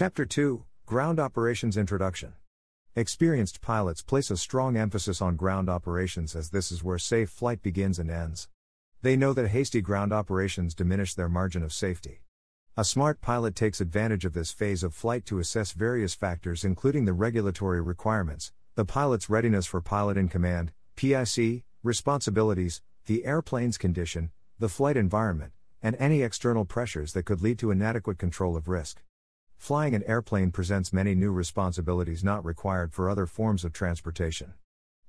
Chapter 2 Ground Operations Introduction. Experienced pilots place a strong emphasis on ground operations as this is where safe flight begins and ends. They know that hasty ground operations diminish their margin of safety. A smart pilot takes advantage of this phase of flight to assess various factors, including the regulatory requirements, the pilot's readiness for pilot in command, PIC, responsibilities, the airplane's condition, the flight environment, and any external pressures that could lead to inadequate control of risk. Flying an airplane presents many new responsibilities not required for other forms of transportation.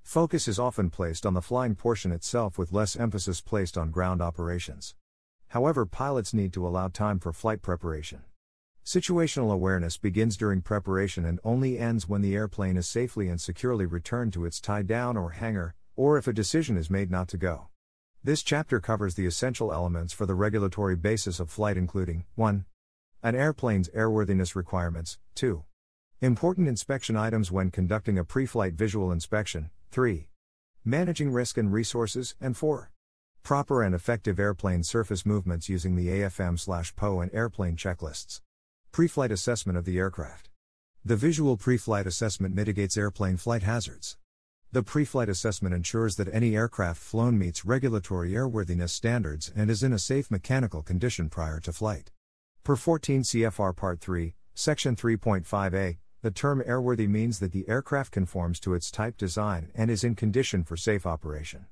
Focus is often placed on the flying portion itself with less emphasis placed on ground operations. However, pilots need to allow time for flight preparation. Situational awareness begins during preparation and only ends when the airplane is safely and securely returned to its tie down or hangar, or if a decision is made not to go. This chapter covers the essential elements for the regulatory basis of flight, including 1. An airplane's airworthiness requirements. 2. Important inspection items when conducting a pre flight visual inspection. 3. Managing risk and resources. And 4. Proper and effective airplane surface movements using the AFM PO and airplane checklists. Pre flight assessment of the aircraft. The visual pre flight assessment mitigates airplane flight hazards. The pre flight assessment ensures that any aircraft flown meets regulatory airworthiness standards and is in a safe mechanical condition prior to flight. Per 14 CFR Part 3, Section 3.5a, the term airworthy means that the aircraft conforms to its type design and is in condition for safe operation.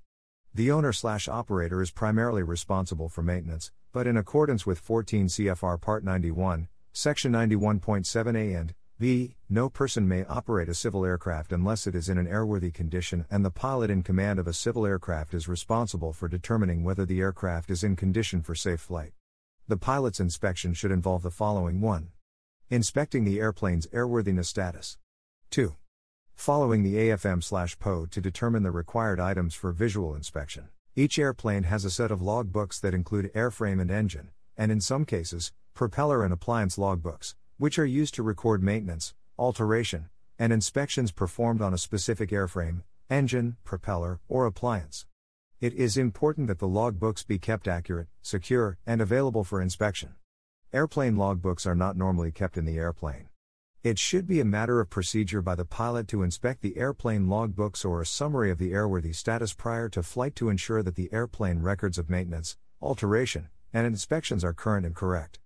The owner slash operator is primarily responsible for maintenance, but in accordance with 14 CFR Part 91, Section 91.7a and b, no person may operate a civil aircraft unless it is in an airworthy condition and the pilot in command of a civil aircraft is responsible for determining whether the aircraft is in condition for safe flight. The pilot's inspection should involve the following 1. Inspecting the airplane's airworthiness status. 2. Following the AFM PO to determine the required items for visual inspection. Each airplane has a set of logbooks that include airframe and engine, and in some cases, propeller and appliance logbooks, which are used to record maintenance, alteration, and inspections performed on a specific airframe, engine, propeller, or appliance. It is important that the logbooks be kept accurate, secure, and available for inspection. Airplane logbooks are not normally kept in the airplane. It should be a matter of procedure by the pilot to inspect the airplane logbooks or a summary of the airworthy status prior to flight to ensure that the airplane records of maintenance, alteration, and inspections are current and correct.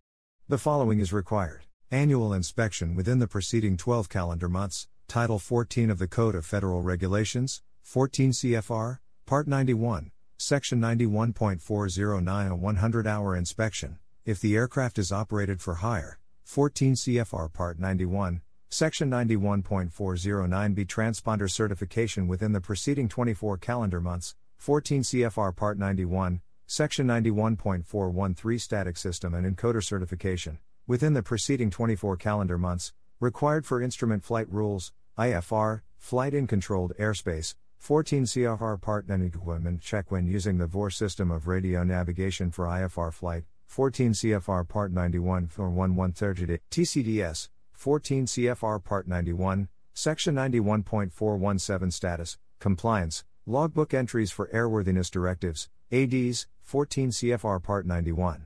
The following is required Annual inspection within the preceding 12 calendar months, Title 14 of the Code of Federal Regulations, 14 CFR, Part 91, Section 91.409 A 100 hour inspection, if the aircraft is operated for hire, 14 CFR Part 91, Section 91.409B transponder certification within the preceding 24 calendar months, 14 CFR Part 91, Section 91.413 static system and encoder certification, within the preceding 24 calendar months, required for instrument flight rules, IFR, flight in controlled airspace, 14 CFR Part 9 equipment check when using the VOR system of radio navigation for IFR flight, 14 CFR Part 91 for 1130 TCDS, 14 CFR Part 91, Section 91.417 status, compliance, logbook entries for airworthiness directives, ADs, 14 CFR Part 91.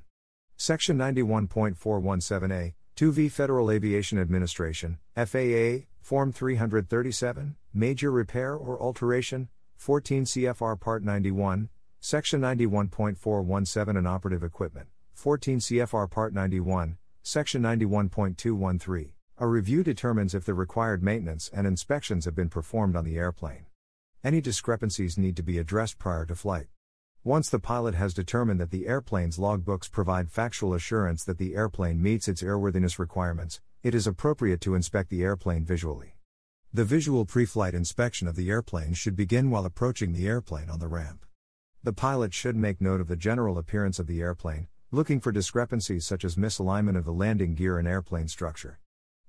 Section 91.417A, 2V Federal Aviation Administration, FAA, Form 337, Major Repair or Alteration, 14 CFR Part 91, Section 91.417 and Operative Equipment, 14 CFR Part 91, Section 91.213. A review determines if the required maintenance and inspections have been performed on the airplane. Any discrepancies need to be addressed prior to flight. Once the pilot has determined that the airplane's logbooks provide factual assurance that the airplane meets its airworthiness requirements, it is appropriate to inspect the airplane visually. The visual pre flight inspection of the airplane should begin while approaching the airplane on the ramp. The pilot should make note of the general appearance of the airplane, looking for discrepancies such as misalignment of the landing gear and airplane structure.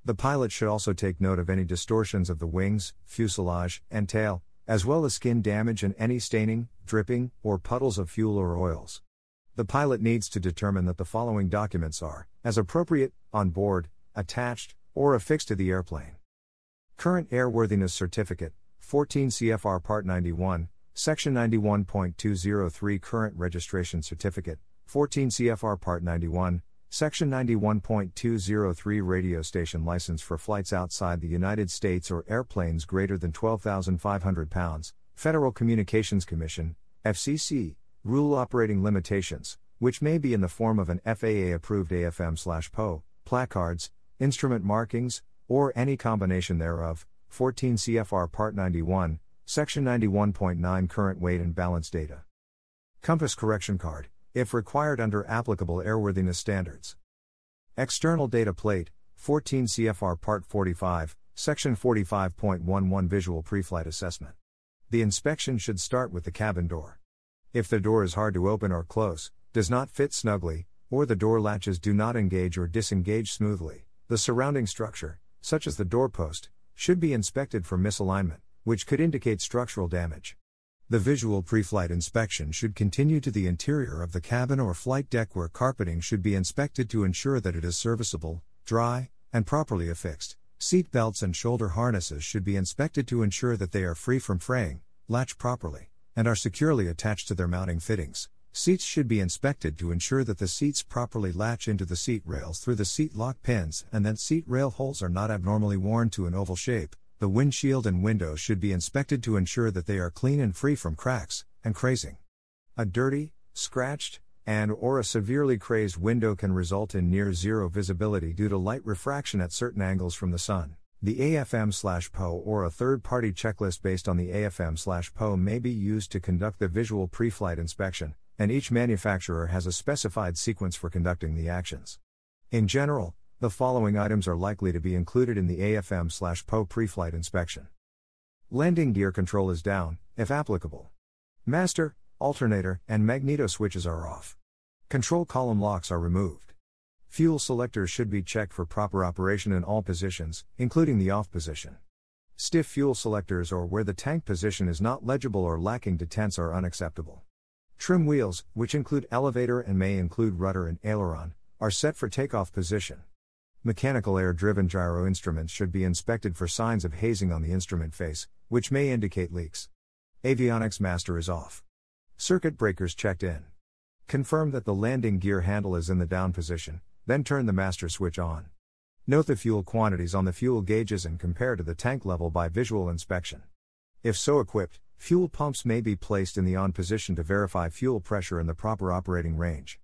The pilot should also take note of any distortions of the wings, fuselage, and tail, as well as skin damage and any staining, dripping, or puddles of fuel or oils. The pilot needs to determine that the following documents are, as appropriate, on board, attached, or affixed to the airplane. Current Airworthiness Certificate, 14 CFR Part 91, Section 91.203 Current Registration Certificate, 14 CFR Part 91, Section 91.203 Radio station license for flights outside the United States or airplanes greater than 12,500 pounds, Federal Communications Commission, FCC, rule operating limitations, which may be in the form of an FAA approved AFM PO, placards, instrument markings, or any combination thereof, 14 CFR Part 91, Section 91.9 Current weight and balance data. Compass correction card if required under applicable airworthiness standards. External data plate, 14 CFR Part 45, Section 45.11 Visual Preflight Assessment. The inspection should start with the cabin door. If the door is hard to open or close, does not fit snugly, or the door latches do not engage or disengage smoothly, the surrounding structure, such as the doorpost, should be inspected for misalignment, which could indicate structural damage. The visual pre-flight inspection should continue to the interior of the cabin or flight deck where carpeting should be inspected to ensure that it is serviceable, dry, and properly affixed. Seat belts and shoulder harnesses should be inspected to ensure that they are free from fraying, latch properly, and are securely attached to their mounting fittings. Seats should be inspected to ensure that the seats properly latch into the seat rails through the seat lock pins and that seat rail holes are not abnormally worn to an oval shape, the windshield and windows should be inspected to ensure that they are clean and free from cracks and crazing. A dirty, scratched, and or a severely crazed window can result in near zero visibility due to light refraction at certain angles from the sun. The AFM/PO or a third-party checklist based on the AFM/PO may be used to conduct the visual pre-flight inspection, and each manufacturer has a specified sequence for conducting the actions. In general, the following items are likely to be included in the AFM slash PO pre-flight inspection. Landing gear control is down, if applicable. Master, alternator, and magneto switches are off. Control column locks are removed. Fuel selectors should be checked for proper operation in all positions, including the off position. Stiff fuel selectors or where the tank position is not legible or lacking detents are unacceptable. Trim wheels, which include elevator and may include rudder and aileron, are set for takeoff position. Mechanical air driven gyro instruments should be inspected for signs of hazing on the instrument face, which may indicate leaks. Avionics master is off. Circuit breakers checked in. Confirm that the landing gear handle is in the down position, then turn the master switch on. Note the fuel quantities on the fuel gauges and compare to the tank level by visual inspection. If so equipped, fuel pumps may be placed in the on position to verify fuel pressure in the proper operating range.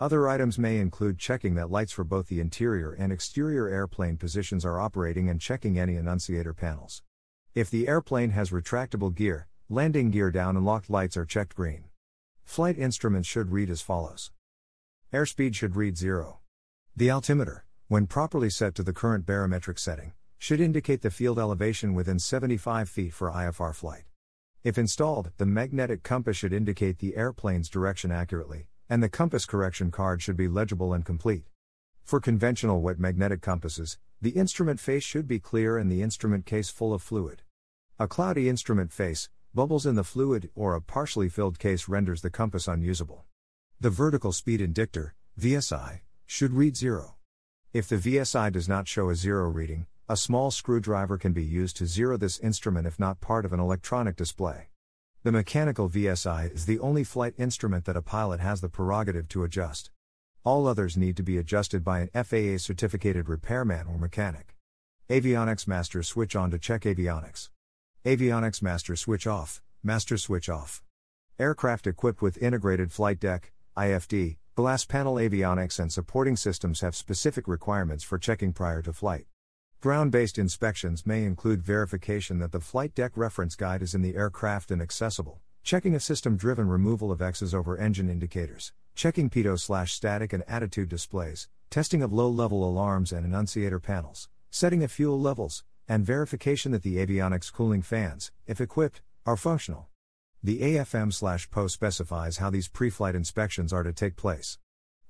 Other items may include checking that lights for both the interior and exterior airplane positions are operating and checking any annunciator panels. If the airplane has retractable gear, landing gear down and locked lights are checked green. Flight instruments should read as follows Airspeed should read 0. The altimeter, when properly set to the current barometric setting, should indicate the field elevation within 75 feet for IFR flight. If installed, the magnetic compass should indicate the airplane's direction accurately, and the compass correction card should be legible and complete. For conventional wet magnetic compasses, the instrument face should be clear and the instrument case full of fluid. A cloudy instrument face, bubbles in the fluid, or a partially filled case renders the compass unusable. The vertical speed indicator, VSI, should read 0. If the VSI does not show a zero reading, a small screwdriver can be used to zero this instrument if not part of an electronic display. The mechanical VSI is the only flight instrument that a pilot has the prerogative to adjust. All others need to be adjusted by an FAA certificated repairman or mechanic. Avionics Master Switch on to check avionics. Avionics Master Switch off, Master Switch off. Aircraft equipped with integrated flight deck, IFD, glass panel avionics and supporting systems have specific requirements for checking prior to flight. Ground based inspections may include verification that the flight deck reference guide is in the aircraft and accessible, checking a system driven removal of X's over engine indicators, checking pitot slash static and attitude displays, testing of low level alarms and annunciator panels, setting of fuel levels, and verification that the avionics cooling fans, if equipped, are functional. The AFM PO specifies how these pre flight inspections are to take place.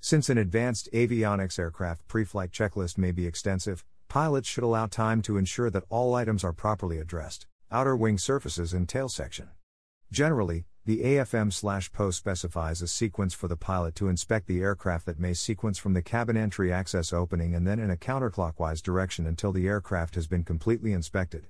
Since an advanced avionics aircraft pre flight checklist may be extensive, pilots should allow time to ensure that all items are properly addressed, outer wing surfaces and tail section. Generally, the AFM/PO specifies a sequence for the pilot to inspect the aircraft that may sequence from the cabin entry access opening and then in a counterclockwise direction until the aircraft has been completely inspected.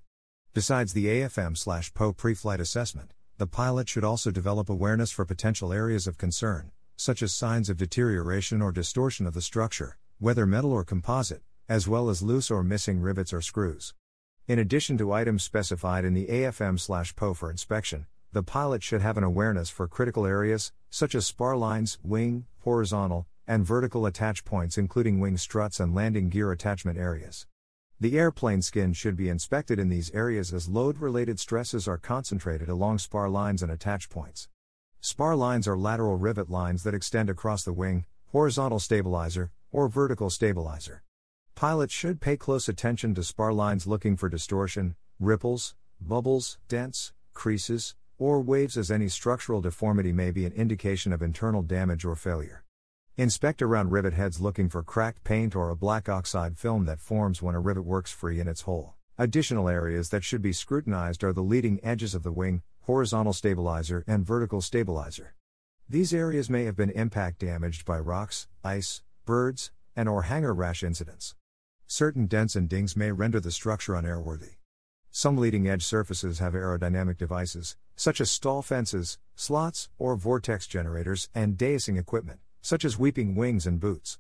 Besides the AFM/PO pre-flight assessment, the pilot should also develop awareness for potential areas of concern, such as signs of deterioration or distortion of the structure, whether metal or composite, as well as loose or missing rivets or screws. In addition to items specified in the AFM/PO for inspection, the pilot should have an awareness for critical areas, such as spar lines, wing, horizontal, and vertical attach points, including wing struts and landing gear attachment areas. The airplane skin should be inspected in these areas as load related stresses are concentrated along spar lines and attach points. Spar lines are lateral rivet lines that extend across the wing, horizontal stabilizer, or vertical stabilizer. Pilots should pay close attention to spar lines looking for distortion, ripples, bubbles, dents, creases, or waves as any structural deformity may be an indication of internal damage or failure. Inspect around rivet heads looking for cracked paint or a black oxide film that forms when a rivet works free in its hole. Additional areas that should be scrutinized are the leading edges of the wing, horizontal stabilizer, and vertical stabilizer. These areas may have been impact damaged by rocks, ice, birds, and or hangar rash incidents. Certain dents and dings may render the structure unairworthy. Some leading edge surfaces have aerodynamic devices, such as stall fences, slots, or vortex generators, and deicing equipment, such as weeping wings and boots.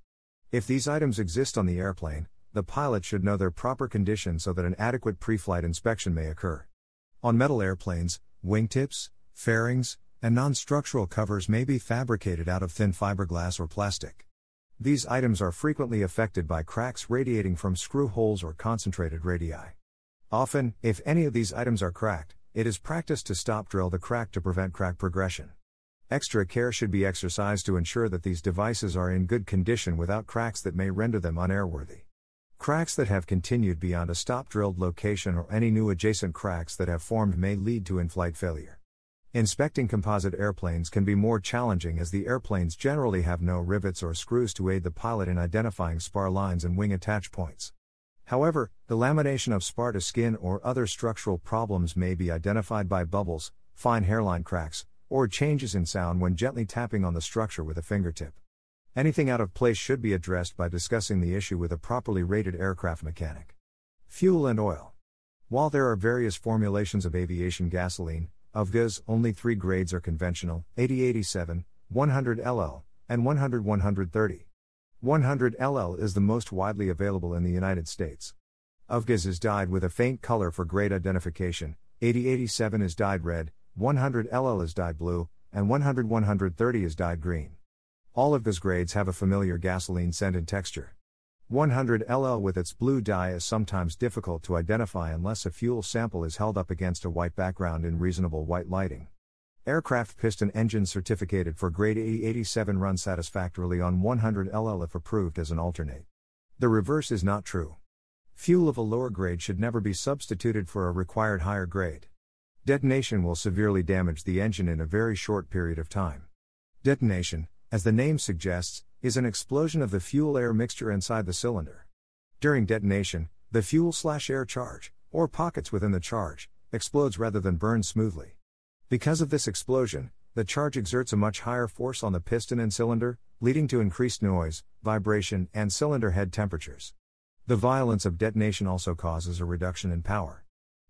If these items exist on the airplane, the pilot should know their proper condition so that an adequate pre flight inspection may occur. On metal airplanes, wingtips, fairings, and non structural covers may be fabricated out of thin fiberglass or plastic. These items are frequently affected by cracks radiating from screw holes or concentrated radii. Often, if any of these items are cracked, it is practiced to stop drill the crack to prevent crack progression. Extra care should be exercised to ensure that these devices are in good condition without cracks that may render them unairworthy. Cracks that have continued beyond a stop drilled location or any new adjacent cracks that have formed may lead to in flight failure. Inspecting composite airplanes can be more challenging as the airplanes generally have no rivets or screws to aid the pilot in identifying spar lines and wing attach points. However, the lamination of spar to skin or other structural problems may be identified by bubbles, fine hairline cracks, or changes in sound when gently tapping on the structure with a fingertip. Anything out of place should be addressed by discussing the issue with a properly rated aircraft mechanic. Fuel and oil. While there are various formulations of aviation gasoline, avgas, only three grades are conventional 8087, 100 LL, and 100 130. 100 LL is the most widely available in the United States. Avgas is dyed with a faint color for grade identification, 8087 is dyed red, 100 LL is dyed blue, and 100 130 is dyed green. All avgas grades have a familiar gasoline scent and texture. 100 LL with its blue dye is sometimes difficult to identify unless a fuel sample is held up against a white background in reasonable white lighting. Aircraft piston engines certificated for grade E87 run satisfactorily on 100 LL if approved as an alternate. The reverse is not true. Fuel of a lower grade should never be substituted for a required higher grade. Detonation will severely damage the engine in a very short period of time. Detonation, as the name suggests, is an explosion of the fuel air mixture inside the cylinder. During detonation, the fuel slash air charge, or pockets within the charge, explodes rather than burns smoothly. Because of this explosion, the charge exerts a much higher force on the piston and cylinder, leading to increased noise, vibration, and cylinder head temperatures. The violence of detonation also causes a reduction in power.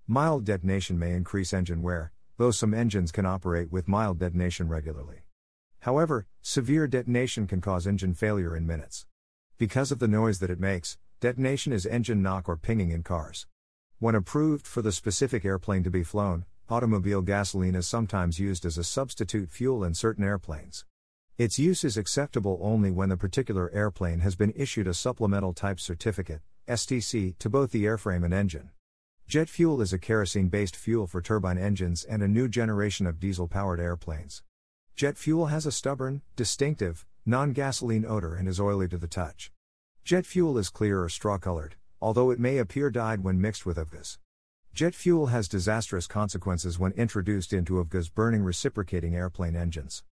Mild detonation may increase engine wear, though some engines can operate with mild detonation regularly. However, severe detonation can cause engine failure in minutes. Because of the noise that it makes, detonation is engine knock or pinging in cars. When approved for the specific airplane to be flown, automobile gasoline is sometimes used as a substitute fuel in certain airplanes. Its use is acceptable only when the particular airplane has been issued a supplemental type certificate, STC, to both the airframe and engine. Jet fuel is a kerosene based fuel for turbine engines and a new generation of diesel powered airplanes. Jet fuel has a stubborn, distinctive, non gasoline odor and is oily to the touch. Jet fuel is clear or straw colored, although it may appear dyed when mixed with avgas. Jet fuel has disastrous consequences when introduced into avgas burning reciprocating airplane engines.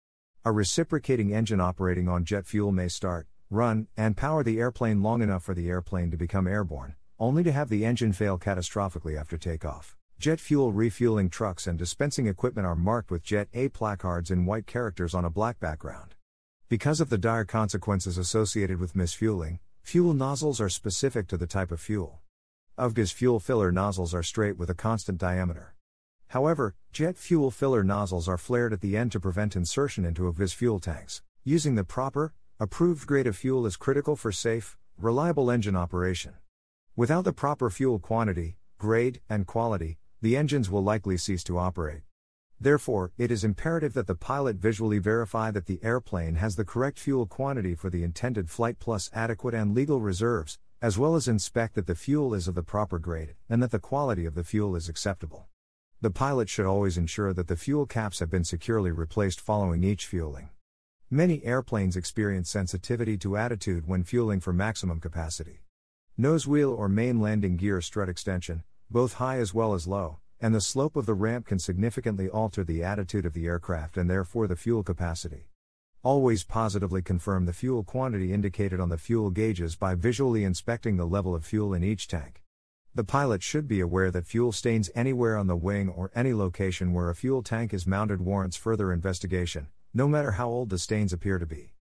A reciprocating engine operating on jet fuel may start, run, and power the airplane long enough for the airplane to become airborne, only to have the engine fail catastrophically after takeoff. Jet fuel refueling trucks and dispensing equipment are marked with Jet A placards in white characters on a black background. Because of the dire consequences associated with misfueling, fuel nozzles are specific to the type of fuel. Avgas fuel filler nozzles are straight with a constant diameter. However, jet fuel filler nozzles are flared at the end to prevent insertion into Avgas fuel tanks. Using the proper, approved grade of fuel is critical for safe, reliable engine operation. Without the proper fuel quantity, grade, and quality, the engines will likely cease to operate. Therefore, it is imperative that the pilot visually verify that the airplane has the correct fuel quantity for the intended flight plus adequate and legal reserves, as well as inspect that the fuel is of the proper grade and that the quality of the fuel is acceptable. The pilot should always ensure that the fuel caps have been securely replaced following each fueling. Many airplanes experience sensitivity to attitude when fueling for maximum capacity. Nose wheel or main landing gear strut extension, both high as well as low, and the slope of the ramp can significantly alter the attitude of the aircraft and therefore the fuel capacity. Always positively confirm the fuel quantity indicated on the fuel gauges by visually inspecting the level of fuel in each tank. The pilot should be aware that fuel stains anywhere on the wing or any location where a fuel tank is mounted warrants further investigation, no matter how old the stains appear to be.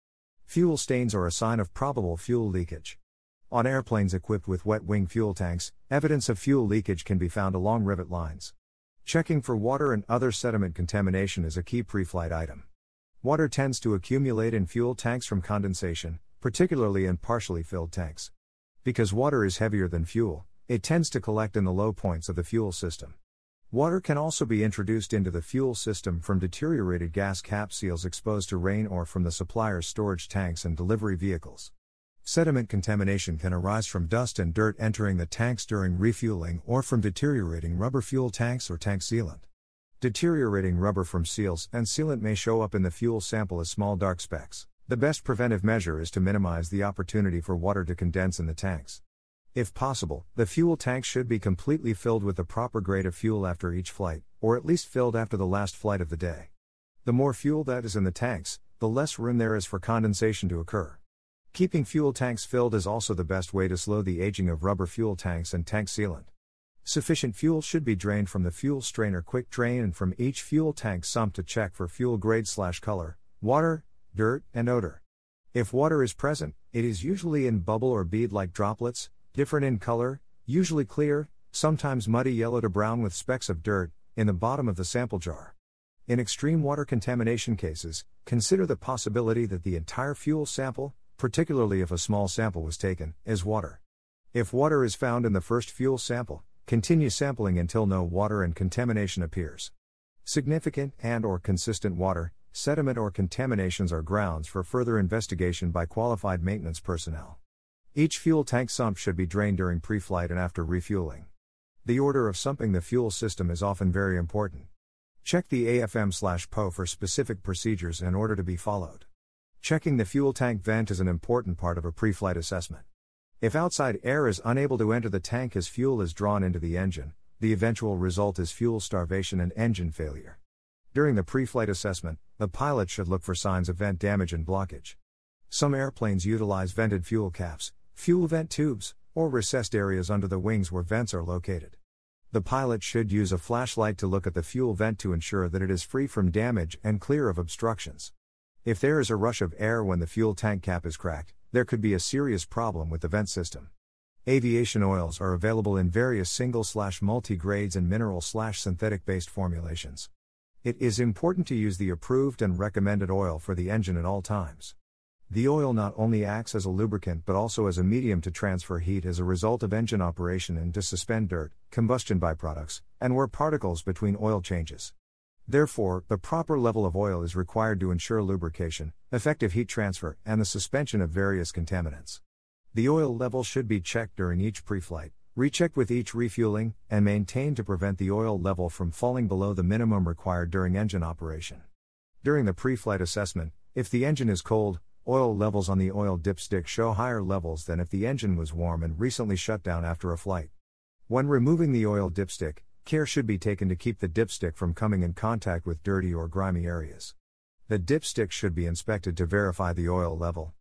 Fuel stains are a sign of probable fuel leakage. On airplanes equipped with wet wing fuel tanks, evidence of fuel leakage can be found along rivet lines. Checking for water and other sediment contamination is a key pre flight item. Water tends to accumulate in fuel tanks from condensation, particularly in partially filled tanks. Because water is heavier than fuel, it tends to collect in the low points of the fuel system. Water can also be introduced into the fuel system from deteriorated gas cap seals exposed to rain or from the supplier's storage tanks and delivery vehicles. Sediment contamination can arise from dust and dirt entering the tanks during refueling or from deteriorating rubber fuel tanks or tank sealant. Deteriorating rubber from seals and sealant may show up in the fuel sample as small dark specks. The best preventive measure is to minimize the opportunity for water to condense in the tanks. If possible, the fuel tank should be completely filled with the proper grade of fuel after each flight, or at least filled after the last flight of the day. The more fuel that is in the tanks, the less room there is for condensation to occur. Keeping fuel tanks filled is also the best way to slow the aging of rubber fuel tanks and tank sealant. Sufficient fuel should be drained from the fuel strainer quick drain and from each fuel tank sump to check for fuel grade slash color, water, dirt, and odor. If water is present, it is usually in bubble or bead like droplets, different in color, usually clear, sometimes muddy yellow to brown with specks of dirt, in the bottom of the sample jar. In extreme water contamination cases, consider the possibility that the entire fuel sample, particularly if a small sample was taken, is water. If water is found in the first fuel sample, continue sampling until no water and contamination appears. Significant and or consistent water, sediment or contaminations are grounds for further investigation by qualified maintenance personnel. Each fuel tank sump should be drained during pre flight and after refueling. The order of sumping the fuel system is often very important. Check the AFM PO for specific procedures in order to be followed. Checking the fuel tank vent is an important part of a pre flight assessment. If outside air is unable to enter the tank as fuel is drawn into the engine, the eventual result is fuel starvation and engine failure. During the pre flight assessment, the pilot should look for signs of vent damage and blockage. Some airplanes utilize vented fuel caps, fuel vent tubes, or recessed areas under the wings where vents are located. The pilot should use a flashlight to look at the fuel vent to ensure that it is free from damage and clear of obstructions. If there is a rush of air when the fuel tank cap is cracked, there could be a serious problem with the vent system. Aviation oils are available in various single slash multi grades and mineral slash synthetic based formulations. It is important to use the approved and recommended oil for the engine at all times. The oil not only acts as a lubricant but also as a medium to transfer heat as a result of engine operation and to suspend dirt, combustion byproducts, and wear particles between oil changes. Therefore, the proper level of oil is required to ensure lubrication, effective heat transfer, and the suspension of various contaminants. The oil level should be checked during each pre flight, rechecked with each refueling, and maintained to prevent the oil level from falling below the minimum required during engine operation. During the pre flight assessment, if the engine is cold, Oil levels on the oil dipstick show higher levels than if the engine was warm and recently shut down after a flight. When removing the oil dipstick, care should be taken to keep the dipstick from coming in contact with dirty or grimy areas. The dipstick should be inspected to verify the oil level.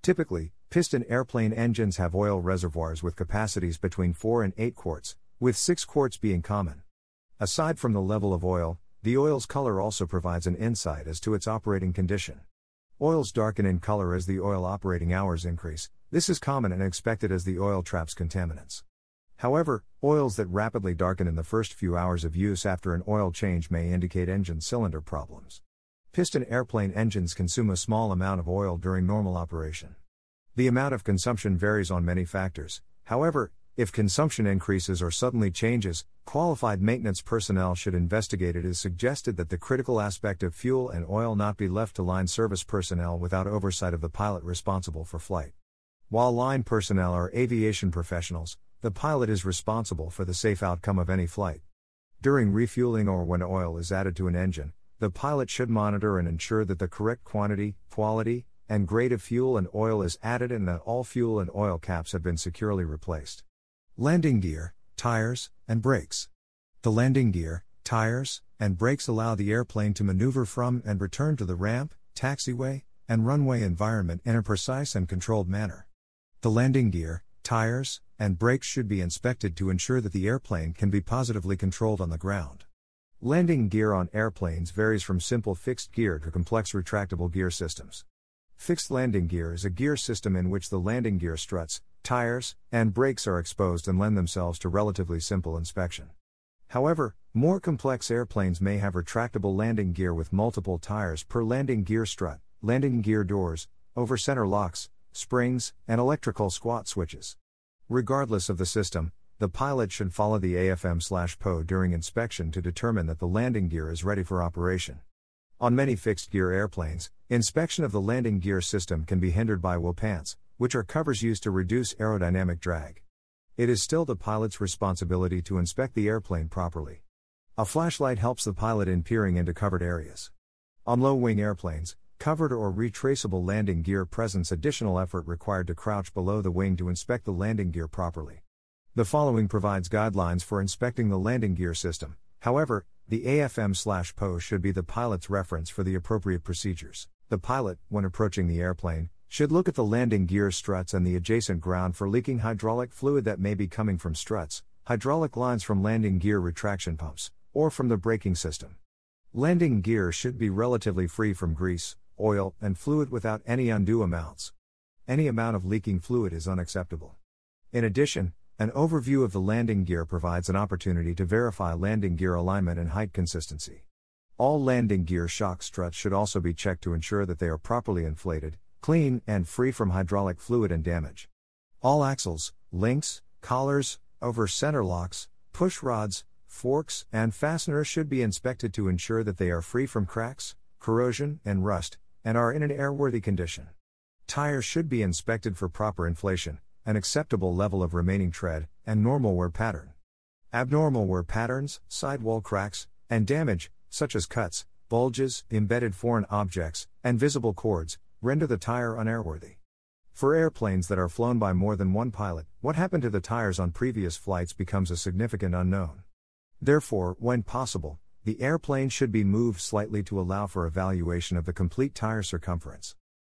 Typically, piston airplane engines have oil reservoirs with capacities between 4 and 8 quarts, with 6 quarts being common. Aside from the level of oil, the oil's color also provides an insight as to its operating condition. Oils darken in color as the oil operating hours increase, this is common and expected as the oil traps contaminants. However, oils that rapidly darken in the first few hours of use after an oil change may indicate engine cylinder problems. Piston airplane engines consume a small amount of oil during normal operation. The amount of consumption varies on many factors, however, if consumption increases or suddenly changes, qualified maintenance personnel should investigate. It is suggested that the critical aspect of fuel and oil not be left to line service personnel without oversight of the pilot responsible for flight. While line personnel are aviation professionals, the pilot is responsible for the safe outcome of any flight. During refueling or when oil is added to an engine, the pilot should monitor and ensure that the correct quantity, quality, and grade of fuel and oil is added and that all fuel and oil caps have been securely replaced. Landing gear, tires, and brakes. The landing gear, tires, and brakes allow the airplane to maneuver from and return to the ramp, taxiway, and runway environment in a precise and controlled manner. The landing gear, tires, and brakes should be inspected to ensure that the airplane can be positively controlled on the ground. Landing gear on airplanes varies from simple fixed gear to complex retractable gear systems. Fixed landing gear is a gear system in which the landing gear struts, tires, and brakes are exposed and lend themselves to relatively simple inspection. However, more complex airplanes may have retractable landing gear with multiple tires per landing gear strut, landing gear doors, over center locks, springs, and electrical squat switches. Regardless of the system, the pilot should follow the AFM/PO during inspection to determine that the landing gear is ready for operation. On many fixed gear airplanes, inspection of the landing gear system can be hindered by wheel pants, which are covers used to reduce aerodynamic drag. It is still the pilot's responsibility to inspect the airplane properly. A flashlight helps the pilot in peering into covered areas. On low wing airplanes, covered or retractable landing gear presents additional effort required to crouch below the wing to inspect the landing gear properly. The following provides guidelines for inspecting the landing gear system. However, the AFM/PO should be the pilot's reference for the appropriate procedures. The pilot, when approaching the airplane, should look at the landing gear struts and the adjacent ground for leaking hydraulic fluid that may be coming from struts, hydraulic lines from landing gear retraction pumps, or from the braking system. Landing gear should be relatively free from grease, oil, and fluid without any undue amounts. Any amount of leaking fluid is unacceptable. In addition, an overview of the landing gear provides an opportunity to verify landing gear alignment and height consistency. All landing gear shock struts should also be checked to ensure that they are properly inflated, clean, and free from hydraulic fluid and damage. All axles, links, collars, over center locks, push rods, forks, and fasteners should be inspected to ensure that they are free from cracks, corrosion, and rust, and are in an airworthy condition. Tires should be inspected for proper inflation, an acceptable level of remaining tread, and normal wear pattern. Abnormal wear patterns, sidewall cracks, and damage, such as cuts, bulges, embedded foreign objects, and visible cords, render the tire unairworthy. For airplanes that are flown by more than one pilot, what happened to the tires on previous flights becomes a significant unknown. Therefore, when possible, the airplane should be moved slightly to allow for evaluation of the complete tire circumference.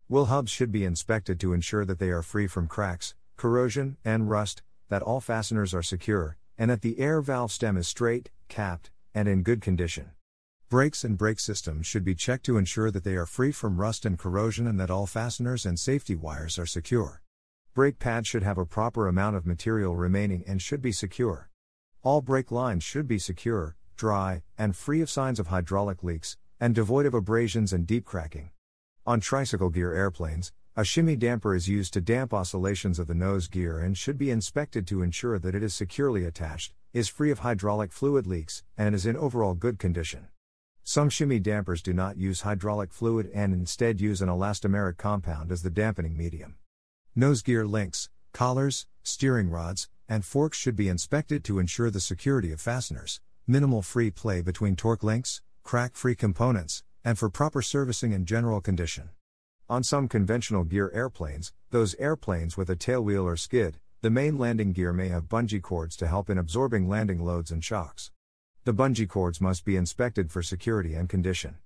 Wheel hubs should be inspected to ensure that they are free from cracks, corrosion, and rust, that all fasteners are secure, and that the air valve stem is straight, capped, and in good condition. Brakes and brake systems should be checked to ensure that they are free from rust and corrosion and that all fasteners and safety wires are secure. Brake pads should have a proper amount of material remaining and should be secure. All brake lines should be secure, dry, and free of signs of hydraulic leaks, and devoid of abrasions and deep cracking. On tricycle gear airplanes, a shimmy damper is used to damp oscillations of the nose gear and should be inspected to ensure that it is securely attached, is free of hydraulic fluid leaks, and is in overall good condition. Some shimmy dampers do not use hydraulic fluid and instead use an elastomeric compound as the dampening medium. Nose gear links, collars, steering rods, and forks should be inspected to ensure the security of fasteners, minimal free play between torque links, crack free components, and for proper servicing and general condition. On some conventional gear airplanes, those airplanes with a tailwheel or skid, the main landing gear may have bungee cords to help in absorbing landing loads and shocks. The bungee cords must be inspected for security and condition.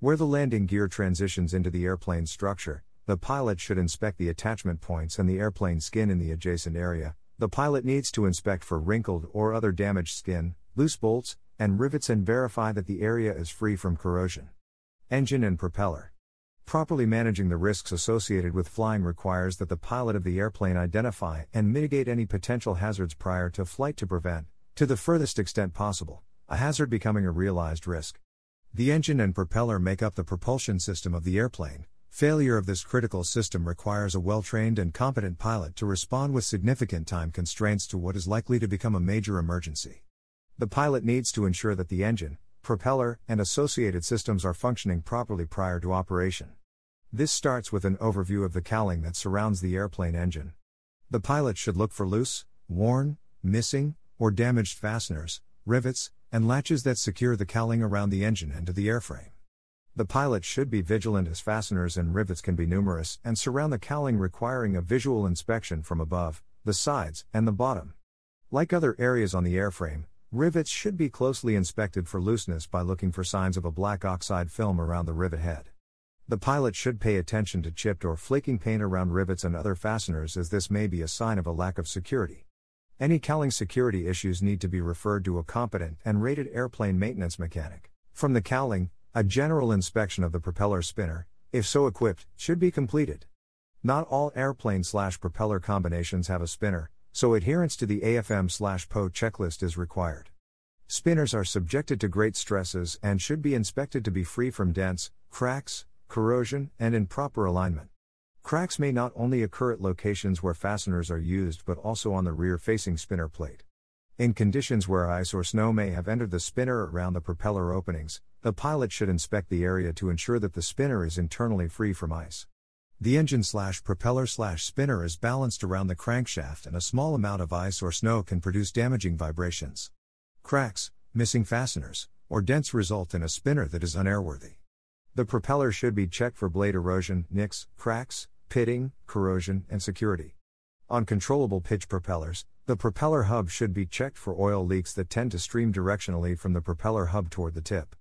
Where the landing gear transitions into the airplane structure, the pilot should inspect the attachment points and the airplane skin in the adjacent area. The pilot needs to inspect for wrinkled or other damaged skin, loose bolts, and rivets and verify that the area is free from corrosion. Engine and propeller. Properly managing the risks associated with flying requires that the pilot of the airplane identify and mitigate any potential hazards prior to flight to prevent, to the furthest extent possible, a hazard becoming a realized risk. The engine and propeller make up the propulsion system of the airplane. Failure of this critical system requires a well trained and competent pilot to respond with significant time constraints to what is likely to become a major emergency. The pilot needs to ensure that the engine, propeller, and associated systems are functioning properly prior to operation. This starts with an overview of the cowling that surrounds the airplane engine. The pilot should look for loose, worn, missing, or damaged fasteners, rivets, and latches that secure the cowling around the engine and to the airframe. The pilot should be vigilant as fasteners and rivets can be numerous and surround the cowling, requiring a visual inspection from above, the sides, and the bottom. Like other areas on the airframe, rivets should be closely inspected for looseness by looking for signs of a black oxide film around the rivet head. The pilot should pay attention to chipped or flaking paint around rivets and other fasteners as this may be a sign of a lack of security. Any cowling security issues need to be referred to a competent and rated airplane maintenance mechanic. From the cowling, a general inspection of the propeller spinner, if so equipped, should be completed. Not all airplane slash propeller combinations have a spinner, so adherence to the AFM PO checklist is required. Spinners are subjected to great stresses and should be inspected to be free from dents, cracks, corrosion, and in proper alignment. Cracks may not only occur at locations where fasteners are used but also on the rear facing spinner plate. In conditions where ice or snow may have entered the spinner around the propeller openings, the pilot should inspect the area to ensure that the spinner is internally free from ice. The engine slash propeller slash spinner is balanced around the crankshaft, and a small amount of ice or snow can produce damaging vibrations. Cracks, missing fasteners, or dents result in a spinner that is unairworthy. The propeller should be checked for blade erosion, nicks, cracks, pitting, corrosion, and security. On controllable pitch propellers, the propeller hub should be checked for oil leaks that tend to stream directionally from the propeller hub toward the tip.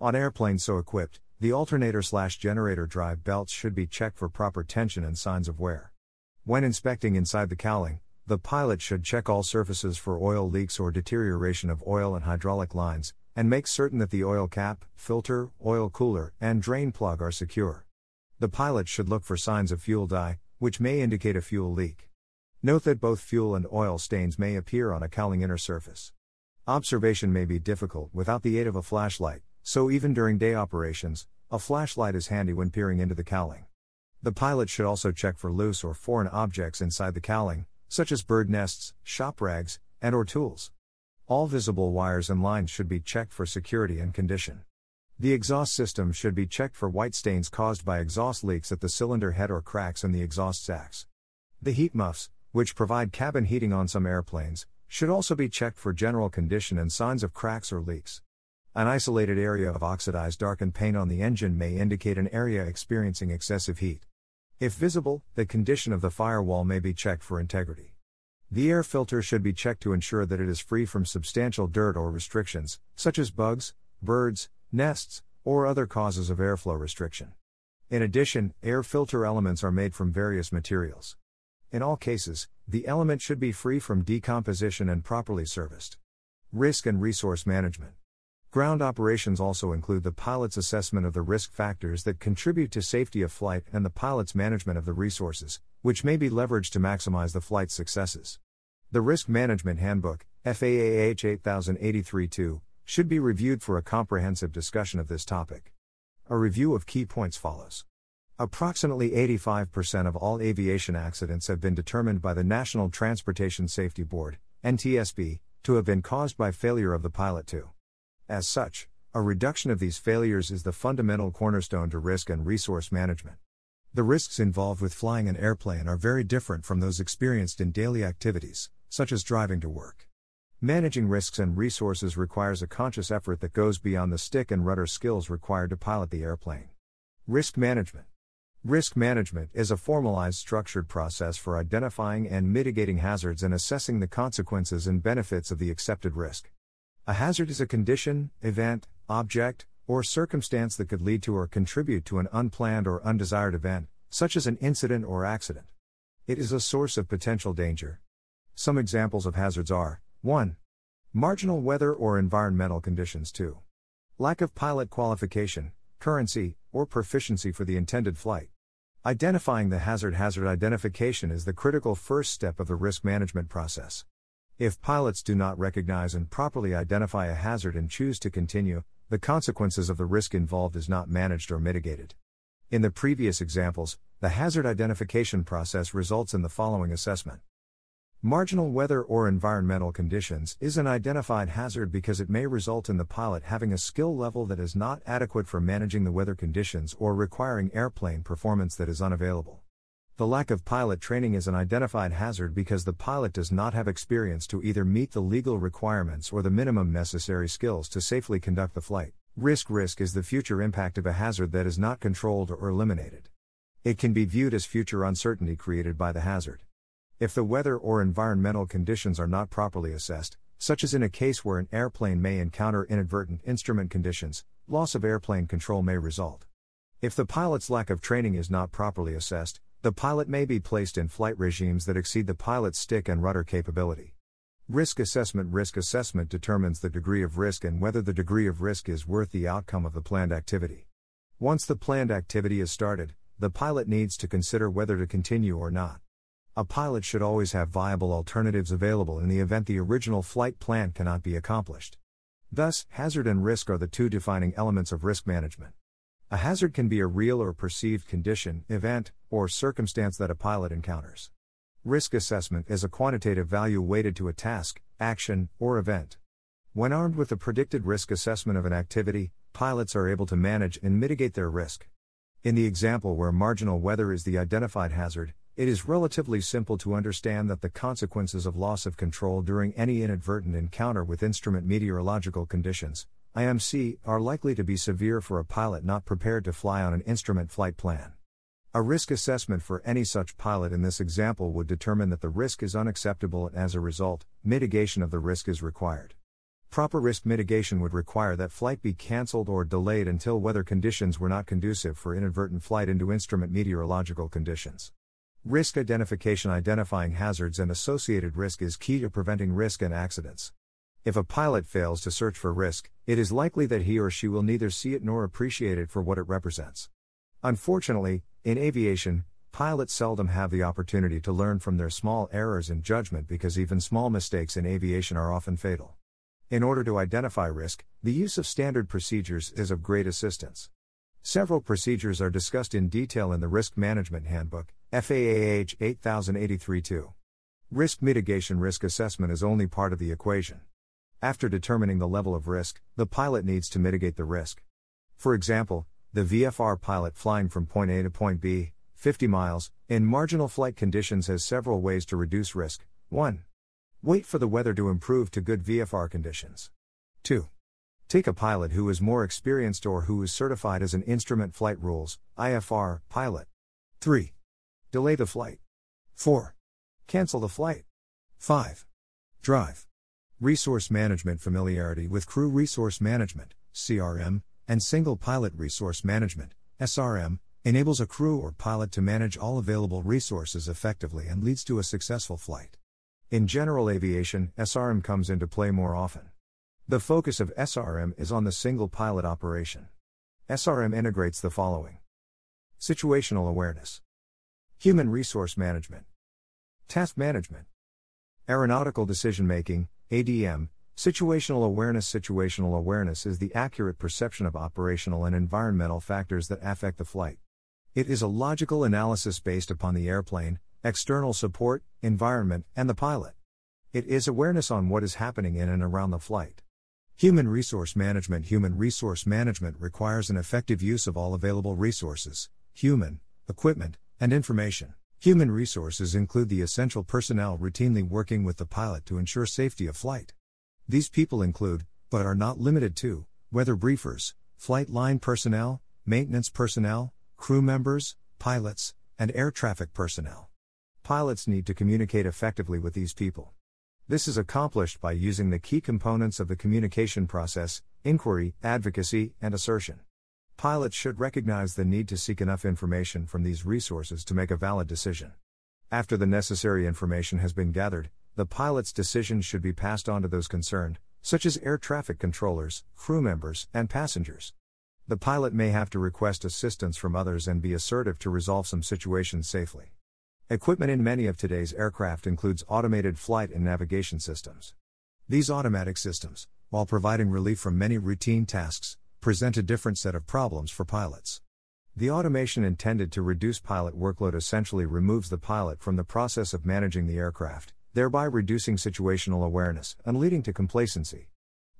On airplanes so equipped, the alternator slash generator drive belts should be checked for proper tension and signs of wear. When inspecting inside the cowling, the pilot should check all surfaces for oil leaks or deterioration of oil and hydraulic lines, and make certain that the oil cap, filter, oil cooler, and drain plug are secure. The pilot should look for signs of fuel dye, which may indicate a fuel leak. Note that both fuel and oil stains may appear on a cowling inner surface. Observation may be difficult without the aid of a flashlight, so even during day operations, a flashlight is handy when peering into the cowling. The pilot should also check for loose or foreign objects inside the cowling, such as bird nests, shop rags, and or tools. All visible wires and lines should be checked for security and condition. The exhaust system should be checked for white stains caused by exhaust leaks at the cylinder head or cracks in the exhaust stacks. The heat muffs, which provide cabin heating on some airplanes, should also be checked for general condition and signs of cracks or leaks. An isolated area of oxidized darkened paint on the engine may indicate an area experiencing excessive heat. If visible, the condition of the firewall may be checked for integrity. The air filter should be checked to ensure that it is free from substantial dirt or restrictions, such as bugs, birds, nests, or other causes of airflow restriction. In addition, air filter elements are made from various materials. In all cases, the element should be free from decomposition and properly serviced. Risk and resource management. Ground operations also include the pilot's assessment of the risk factors that contribute to safety of flight and the pilot's management of the resources, which may be leveraged to maximize the flight's successes. The Risk Management Handbook, FAAH 8083 2, should be reviewed for a comprehensive discussion of this topic. A review of key points follows. Approximately 85% of all aviation accidents have been determined by the National Transportation Safety Board, NTSB, to have been caused by failure of the pilot to as such, a reduction of these failures is the fundamental cornerstone to risk and resource management. The risks involved with flying an airplane are very different from those experienced in daily activities, such as driving to work. Managing risks and resources requires a conscious effort that goes beyond the stick and rudder skills required to pilot the airplane. Risk management. Risk management is a formalized, structured process for identifying and mitigating hazards and assessing the consequences and benefits of the accepted risk. A hazard is a condition, event, object, or circumstance that could lead to or contribute to an unplanned or undesired event, such as an incident or accident. It is a source of potential danger. Some examples of hazards are 1. Marginal weather or environmental conditions, 2. Lack of pilot qualification, currency, or proficiency for the intended flight. Identifying the hazard hazard identification is the critical first step of the risk management process. If pilots do not recognize and properly identify a hazard and choose to continue, the consequences of the risk involved is not managed or mitigated. In the previous examples, the hazard identification process results in the following assessment. Marginal weather or environmental conditions is an identified hazard because it may result in the pilot having a skill level that is not adequate for managing the weather conditions or requiring airplane performance that is unavailable. The lack of pilot training is an identified hazard because the pilot does not have experience to either meet the legal requirements or the minimum necessary skills to safely conduct the flight. Risk risk is the future impact of a hazard that is not controlled or eliminated. It can be viewed as future uncertainty created by the hazard. If the weather or environmental conditions are not properly assessed, such as in a case where an airplane may encounter inadvertent instrument conditions, loss of airplane control may result. If the pilot's lack of training is not properly assessed, the pilot may be placed in flight regimes that exceed the pilot's stick and rudder capability. Risk assessment Risk assessment determines the degree of risk and whether the degree of risk is worth the outcome of the planned activity. Once the planned activity is started, the pilot needs to consider whether to continue or not. A pilot should always have viable alternatives available in the event the original flight plan cannot be accomplished. Thus, hazard and risk are the two defining elements of risk management. A hazard can be a real or perceived condition, event, or circumstance that a pilot encounters. Risk assessment is a quantitative value weighted to a task, action, or event. When armed with the predicted risk assessment of an activity, pilots are able to manage and mitigate their risk. In the example where marginal weather is the identified hazard, it is relatively simple to understand that the consequences of loss of control during any inadvertent encounter with instrument meteorological conditions, IMC, are likely to be severe for a pilot not prepared to fly on an instrument flight plan. A risk assessment for any such pilot in this example would determine that the risk is unacceptable and as a result, mitigation of the risk is required. Proper risk mitigation would require that flight be cancelled or delayed until weather conditions were not conducive for inadvertent flight into instrument meteorological conditions. Risk identification Identifying hazards and associated risk is key to preventing risk and accidents. If a pilot fails to search for risk, it is likely that he or she will neither see it nor appreciate it for what it represents. Unfortunately, in aviation, pilots seldom have the opportunity to learn from their small errors in judgment because even small mistakes in aviation are often fatal. In order to identify risk, the use of standard procedures is of great assistance. Several procedures are discussed in detail in the Risk Management Handbook, FAAH 8083 2. Risk mitigation risk assessment is only part of the equation. After determining the level of risk, the pilot needs to mitigate the risk. For example, the VFR pilot flying from point A to point B, 50 miles, in marginal flight conditions has several ways to reduce risk. 1. Wait for the weather to improve to good VFR conditions. 2. Take a pilot who is more experienced or who is certified as an Instrument Flight Rules IFR pilot. 3. Delay the flight. 4. Cancel the flight. 5. Drive. Resource Management Familiarity with Crew Resource Management, CRM, and Single Pilot Resource Management, SRM, enables a crew or pilot to manage all available resources effectively and leads to a successful flight. In general aviation, SRM comes into play more often. The focus of SRM is on the single pilot operation. SRM integrates the following Situational awareness, Human resource management, Task management, Aeronautical decision making, ADM, situational awareness. Situational awareness is the accurate perception of operational and environmental factors that affect the flight. It is a logical analysis based upon the airplane, external support, environment, and the pilot. It is awareness on what is happening in and around the flight. Human resource management Human resource management requires an effective use of all available resources human, equipment, and information. Human resources include the essential personnel routinely working with the pilot to ensure safety of flight. These people include, but are not limited to, weather briefers, flight line personnel, maintenance personnel, crew members, pilots, and air traffic personnel. Pilots need to communicate effectively with these people. This is accomplished by using the key components of the communication process inquiry, advocacy, and assertion. Pilots should recognize the need to seek enough information from these resources to make a valid decision. After the necessary information has been gathered, the pilot's decision should be passed on to those concerned, such as air traffic controllers, crew members, and passengers. The pilot may have to request assistance from others and be assertive to resolve some situations safely. Equipment in many of today's aircraft includes automated flight and navigation systems. These automatic systems, while providing relief from many routine tasks, present a different set of problems for pilots. The automation intended to reduce pilot workload essentially removes the pilot from the process of managing the aircraft, thereby reducing situational awareness and leading to complacency.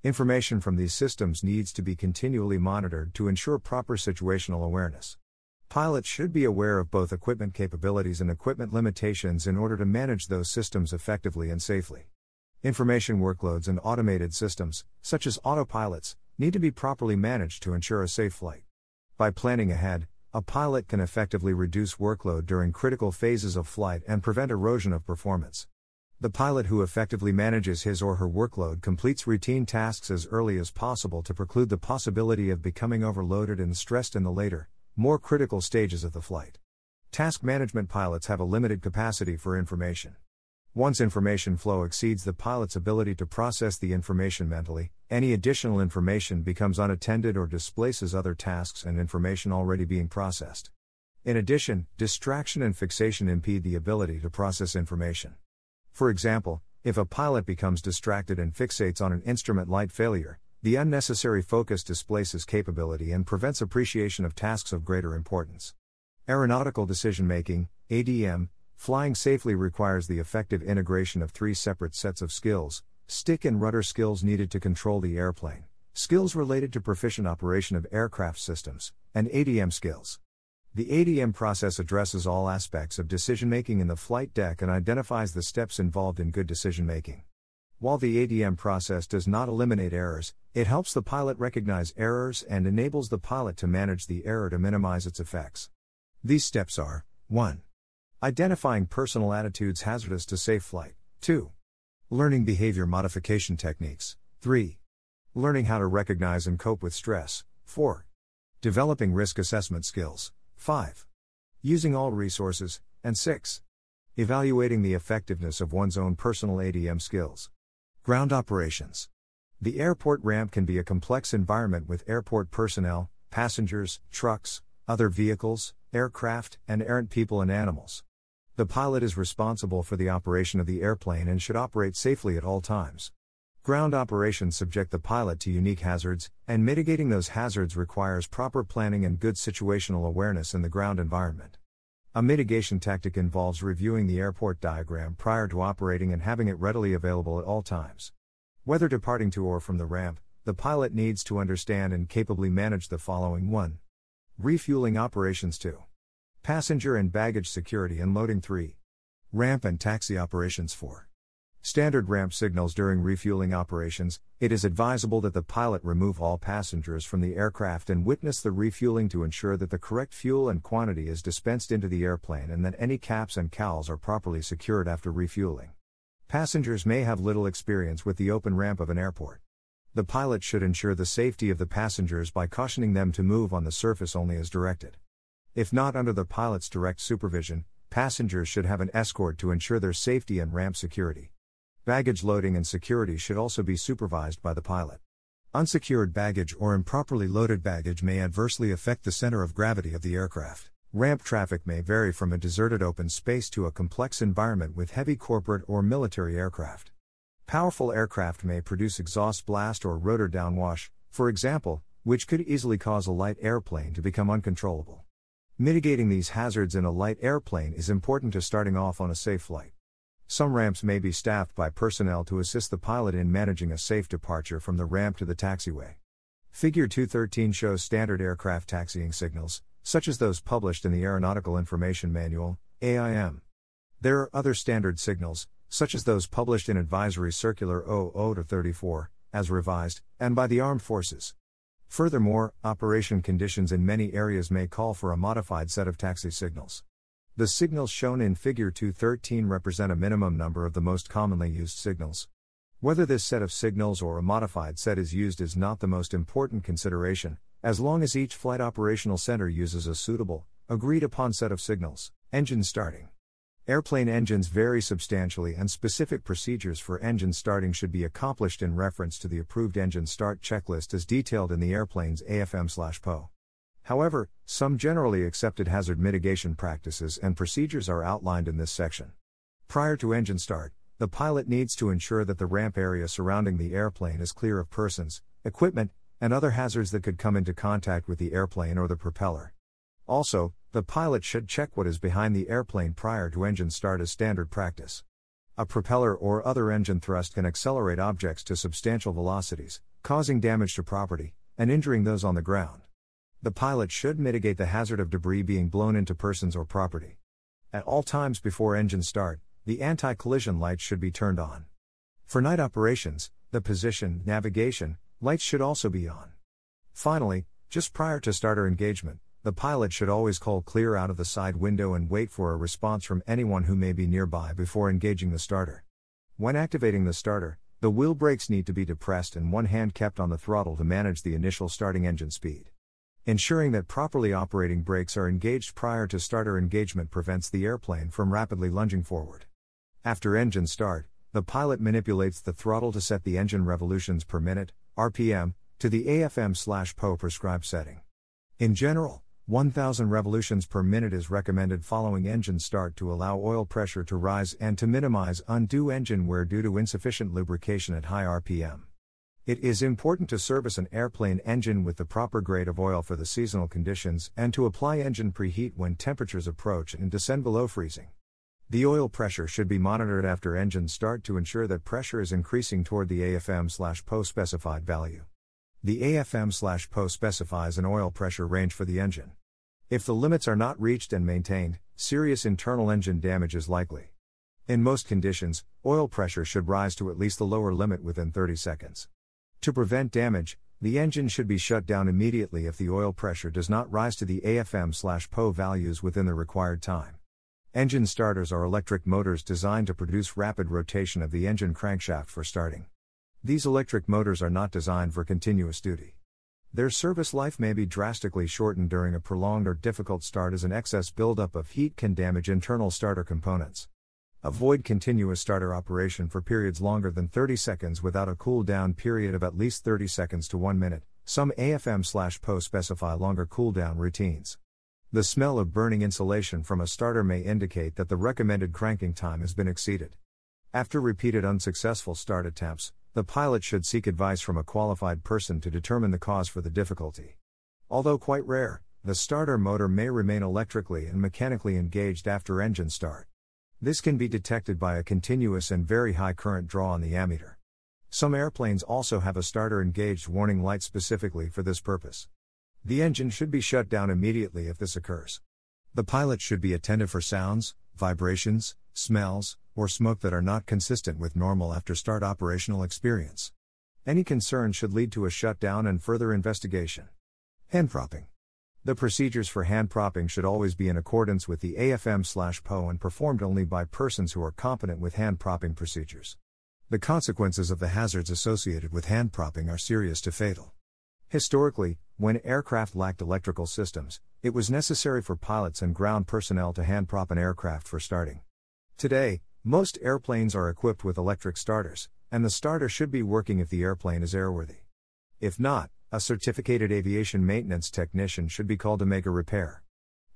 Information from these systems needs to be continually monitored to ensure proper situational awareness. Pilots should be aware of both equipment capabilities and equipment limitations in order to manage those systems effectively and safely. Information workloads and automated systems, such as autopilots, need to be properly managed to ensure a safe flight. By planning ahead, a pilot can effectively reduce workload during critical phases of flight and prevent erosion of performance. The pilot who effectively manages his or her workload completes routine tasks as early as possible to preclude the possibility of becoming overloaded and stressed in the later, more critical stages of the flight. Task management pilots have a limited capacity for information. Once information flow exceeds the pilot's ability to process the information mentally, any additional information becomes unattended or displaces other tasks and information already being processed. In addition, distraction and fixation impede the ability to process information. For example, if a pilot becomes distracted and fixates on an instrument light failure, the unnecessary focus displaces capability and prevents appreciation of tasks of greater importance. Aeronautical decision making, ADM, Flying safely requires the effective integration of three separate sets of skills stick and rudder skills needed to control the airplane, skills related to proficient operation of aircraft systems, and ADM skills. The ADM process addresses all aspects of decision making in the flight deck and identifies the steps involved in good decision making. While the ADM process does not eliminate errors, it helps the pilot recognize errors and enables the pilot to manage the error to minimize its effects. These steps are 1. Identifying personal attitudes hazardous to safe flight. 2. Learning behavior modification techniques. 3. Learning how to recognize and cope with stress. 4. Developing risk assessment skills. 5. Using all resources. And 6. Evaluating the effectiveness of one's own personal ADM skills. Ground operations. The airport ramp can be a complex environment with airport personnel, passengers, trucks, other vehicles, aircraft, and errant people and animals. The pilot is responsible for the operation of the airplane and should operate safely at all times. Ground operations subject the pilot to unique hazards, and mitigating those hazards requires proper planning and good situational awareness in the ground environment. A mitigation tactic involves reviewing the airport diagram prior to operating and having it readily available at all times. Whether departing to or from the ramp, the pilot needs to understand and capably manage the following 1. Refueling operations 2. Passenger and baggage security and loading 3. Ramp and taxi operations 4. Standard ramp signals during refueling operations. It is advisable that the pilot remove all passengers from the aircraft and witness the refueling to ensure that the correct fuel and quantity is dispensed into the airplane and that any caps and cowls are properly secured after refueling. Passengers may have little experience with the open ramp of an airport. The pilot should ensure the safety of the passengers by cautioning them to move on the surface only as directed. If not under the pilot's direct supervision, passengers should have an escort to ensure their safety and ramp security. Baggage loading and security should also be supervised by the pilot. Unsecured baggage or improperly loaded baggage may adversely affect the center of gravity of the aircraft. Ramp traffic may vary from a deserted open space to a complex environment with heavy corporate or military aircraft. Powerful aircraft may produce exhaust blast or rotor downwash, for example, which could easily cause a light airplane to become uncontrollable. Mitigating these hazards in a light airplane is important to starting off on a safe flight. Some ramps may be staffed by personnel to assist the pilot in managing a safe departure from the ramp to the taxiway. Figure 213 shows standard aircraft taxiing signals, such as those published in the Aeronautical Information Manual, AIM. There are other standard signals, such as those published in Advisory Circular 00 34, as revised, and by the Armed Forces. Furthermore, operation conditions in many areas may call for a modified set of taxi signals. The signals shown in Figure 213 represent a minimum number of the most commonly used signals. Whether this set of signals or a modified set is used is not the most important consideration, as long as each flight operational center uses a suitable, agreed upon set of signals. Engine starting. Airplane engines vary substantially, and specific procedures for engine starting should be accomplished in reference to the approved engine start checklist as detailed in the airplane's AFM/PO. However, some generally accepted hazard mitigation practices and procedures are outlined in this section. Prior to engine start, the pilot needs to ensure that the ramp area surrounding the airplane is clear of persons, equipment, and other hazards that could come into contact with the airplane or the propeller. Also, the pilot should check what is behind the airplane prior to engine start as standard practice. A propeller or other engine thrust can accelerate objects to substantial velocities, causing damage to property and injuring those on the ground. The pilot should mitigate the hazard of debris being blown into persons or property. At all times before engine start, the anti collision lights should be turned on. For night operations, the position, navigation, lights should also be on. Finally, just prior to starter engagement, the pilot should always call clear out of the side window and wait for a response from anyone who may be nearby before engaging the starter. When activating the starter, the wheel brakes need to be depressed and one hand kept on the throttle to manage the initial starting engine speed. Ensuring that properly operating brakes are engaged prior to starter engagement prevents the airplane from rapidly lunging forward. After engine start, the pilot manipulates the throttle to set the engine revolutions per minute, RPM, to the AFM/PO prescribed setting. In general, 1000 revolutions per minute is recommended following engine start to allow oil pressure to rise and to minimize undue engine wear due to insufficient lubrication at high RPM. It is important to service an airplane engine with the proper grade of oil for the seasonal conditions and to apply engine preheat when temperatures approach and descend below freezing. The oil pressure should be monitored after engine start to ensure that pressure is increasing toward the AFM/PO specified value. The AFM/PO specifies an oil pressure range for the engine. If the limits are not reached and maintained, serious internal engine damage is likely. In most conditions, oil pressure should rise to at least the lower limit within 30 seconds. To prevent damage, the engine should be shut down immediately if the oil pressure does not rise to the AFM/PO values within the required time. Engine starters are electric motors designed to produce rapid rotation of the engine crankshaft for starting. These electric motors are not designed for continuous duty. Their service life may be drastically shortened during a prolonged or difficult start as an excess buildup of heat can damage internal starter components. Avoid continuous starter operation for periods longer than 30 seconds without a cool down period of at least 30 seconds to 1 minute. Some AFM/PO specify longer cool down routines. The smell of burning insulation from a starter may indicate that the recommended cranking time has been exceeded. After repeated unsuccessful start attempts, the pilot should seek advice from a qualified person to determine the cause for the difficulty. Although quite rare, the starter motor may remain electrically and mechanically engaged after engine start. This can be detected by a continuous and very high current draw on the ammeter. Some airplanes also have a starter engaged warning light specifically for this purpose. The engine should be shut down immediately if this occurs. The pilot should be attentive for sounds, vibrations, smells, or smoke that are not consistent with normal after start operational experience. Any concern should lead to a shutdown and further investigation. Hand propping. The procedures for hand propping should always be in accordance with the AFM/PO and performed only by persons who are competent with hand propping procedures. The consequences of the hazards associated with hand propping are serious to fatal. Historically, when aircraft lacked electrical systems, it was necessary for pilots and ground personnel to hand prop an aircraft for starting. Today, most airplanes are equipped with electric starters, and the starter should be working if the airplane is airworthy. If not, a certificated aviation maintenance technician should be called to make a repair.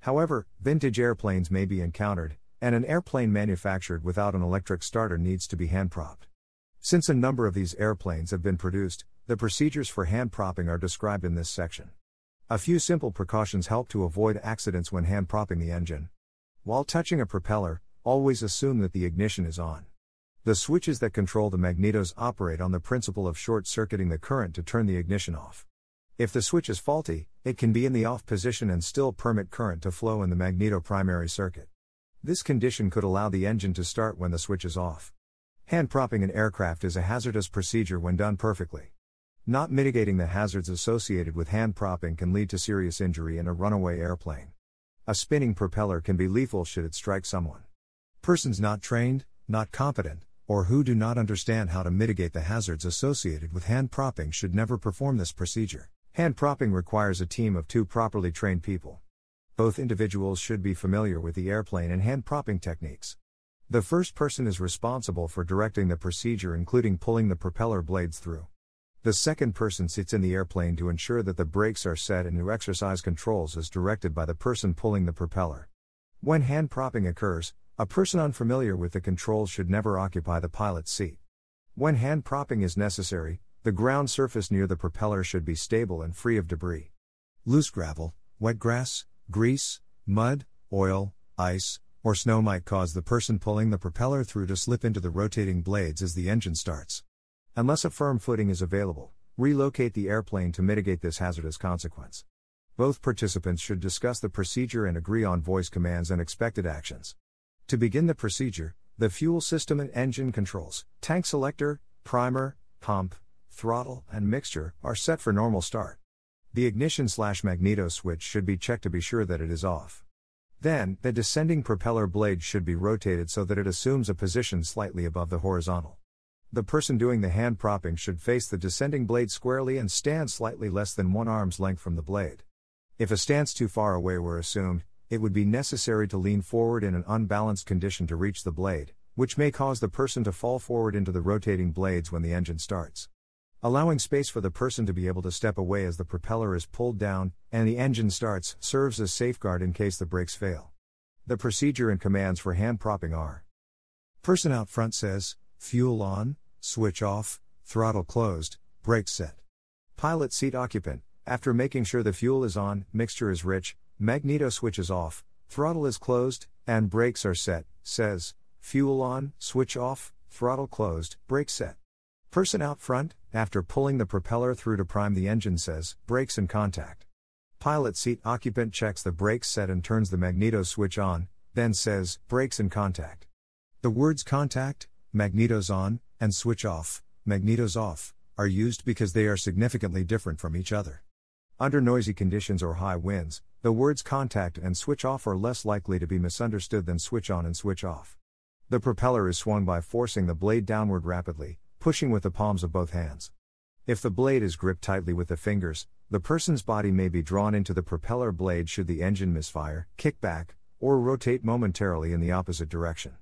However, vintage airplanes may be encountered, and an airplane manufactured without an electric starter needs to be hand propped. Since a number of these airplanes have been produced, the procedures for hand propping are described in this section. A few simple precautions help to avoid accidents when hand propping the engine. While touching a propeller, always assume that the ignition is on. The switches that control the magnetos operate on the principle of short circuiting the current to turn the ignition off. If the switch is faulty, it can be in the off position and still permit current to flow in the magneto primary circuit. This condition could allow the engine to start when the switch is off. Hand propping an aircraft is a hazardous procedure when done perfectly. Not mitigating the hazards associated with hand propping can lead to serious injury in a runaway airplane. A spinning propeller can be lethal should it strike someone. Persons not trained, not competent, or who do not understand how to mitigate the hazards associated with hand propping should never perform this procedure. Hand propping requires a team of two properly trained people. Both individuals should be familiar with the airplane and hand propping techniques. The first person is responsible for directing the procedure, including pulling the propeller blades through. The second person sits in the airplane to ensure that the brakes are set and to exercise controls as directed by the person pulling the propeller. When hand propping occurs, a person unfamiliar with the controls should never occupy the pilot's seat. When hand propping is necessary, The ground surface near the propeller should be stable and free of debris. Loose gravel, wet grass, grease, mud, oil, ice, or snow might cause the person pulling the propeller through to slip into the rotating blades as the engine starts. Unless a firm footing is available, relocate the airplane to mitigate this hazardous consequence. Both participants should discuss the procedure and agree on voice commands and expected actions. To begin the procedure, the fuel system and engine controls, tank selector, primer, pump, throttle, and mixture are set for normal start. The ignition slash magneto switch should be checked to be sure that it is off. Then, the descending propeller blade should be rotated so that it assumes a position slightly above the horizontal. The person doing the hand propping should face the descending blade squarely and stand slightly less than one arm's length from the blade. If a stance too far away were assumed, it would be necessary to lean forward in an unbalanced condition to reach the blade, which may cause the person to fall forward into the rotating blades when the engine starts. Allowing space for the person to be able to step away as the propeller is pulled down and the engine starts serves as safeguard in case the brakes fail. The procedure and commands for hand propping are Person out front says, fuel on, switch off, throttle closed, brakes set. Pilot seat occupant, after making sure the fuel is on, mixture is rich, magneto switch is off, throttle is closed, and brakes are set, says, fuel on, switch off, throttle closed, brakes set. Person out front, after pulling the propeller through to prime the engine says, brakes in contact. Pilot seat occupant checks the brakes set and turns the magneto switch on, then says, brakes in contact. The words contact, magnetos on, and switch off, magnetos off, are used because they are significantly different from each other. Under noisy conditions or high winds, the words contact and switch off are less likely to be misunderstood than switch on and switch off. The propeller is swung by forcing the blade downward rapidly, pushing with the palms of both hands. If the blade is gripped tightly with the fingers, the person's body may be drawn into the propeller blade should the engine misfire, kick back, or rotate momentarily in the opposite direction.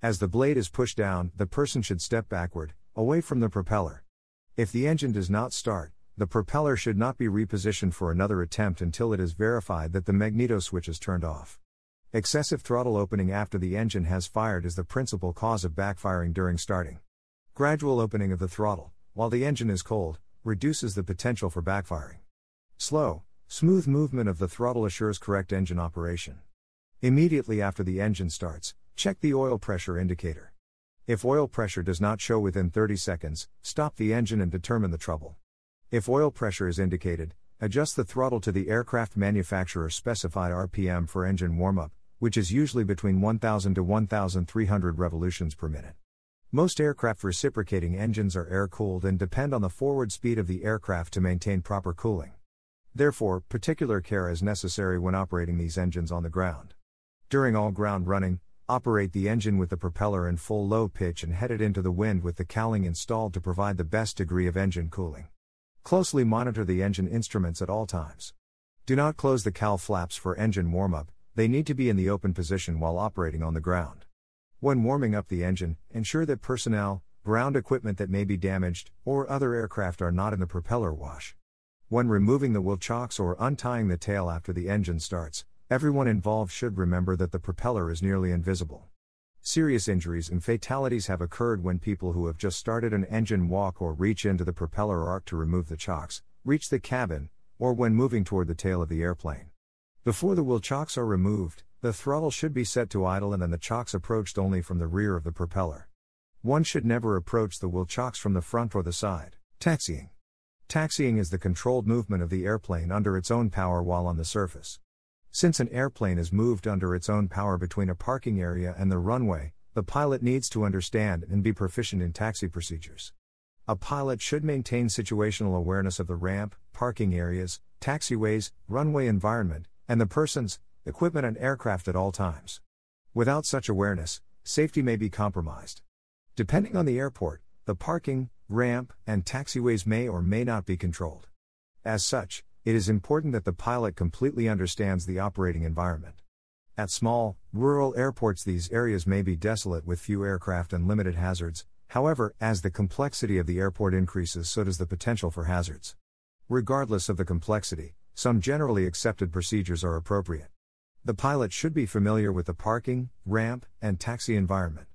As the blade is pushed down, the person should step backward, away from the propeller. If the engine does not start, the propeller should not be repositioned for another attempt until it is verified that the magneto switch is turned off. Excessive throttle opening after the engine has fired is the principal cause of backfiring during starting. Gradual opening of the throttle, while the engine is cold, reduces the potential for backfiring. Slow, smooth movement of the throttle assures correct engine operation. Immediately after the engine starts, check the oil pressure indicator. If oil pressure does not show within 30 seconds, stop the engine and determine the trouble. If oil pressure is indicated, adjust the throttle to the aircraft manufacturer's specified RPM for engine warm-up, which is usually between 1000 to 1300 revolutions per minute. Most aircraft reciprocating engines are air cooled and depend on the forward speed of the aircraft to maintain proper cooling. Therefore, particular care is necessary when operating these engines on the ground. During all ground running, operate the engine with the propeller in full low pitch and head it into the wind with the cowling installed to provide the best degree of engine cooling. Closely monitor the engine instruments at all times. Do not close the cowl flaps for engine warm up, they need to be in the open position while operating on the ground. When warming up the engine, ensure that personnel, ground equipment that may be damaged, or other aircraft are not in the propeller wash. When removing the wheel chocks or untying the tail after the engine starts, everyone involved should remember that the propeller is nearly invisible. Serious injuries and fatalities have occurred when people who have just started an engine walk or reach into the propeller arc to remove the chocks, reach the cabin, or when moving toward the tail of the airplane. Before the wheel chocks are removed, the throttle should be set to idle and then the chocks approached only from the rear of the propeller. One should never approach the wheel chocks from the front or the side. Taxiing. Taxiing is the controlled movement of the airplane under its own power while on the surface. Since an airplane is moved under its own power between a parking area and the runway, the pilot needs to understand and be proficient in taxi procedures. A pilot should maintain situational awareness of the ramp, parking areas, taxiways, runway environment, and the persons, equipment, and aircraft at all times. Without such awareness, safety may be compromised. Depending on the airport, the parking, ramp, and taxiways may or may not be controlled. As such, it is important that the pilot completely understands the operating environment. At small, rural airports, these areas may be desolate with few aircraft and limited hazards, however, as the complexity of the airport increases, so does the potential for hazards. Regardless of the complexity, some generally accepted procedures are appropriate. The pilot should be familiar with the parking, ramp, and taxi environment.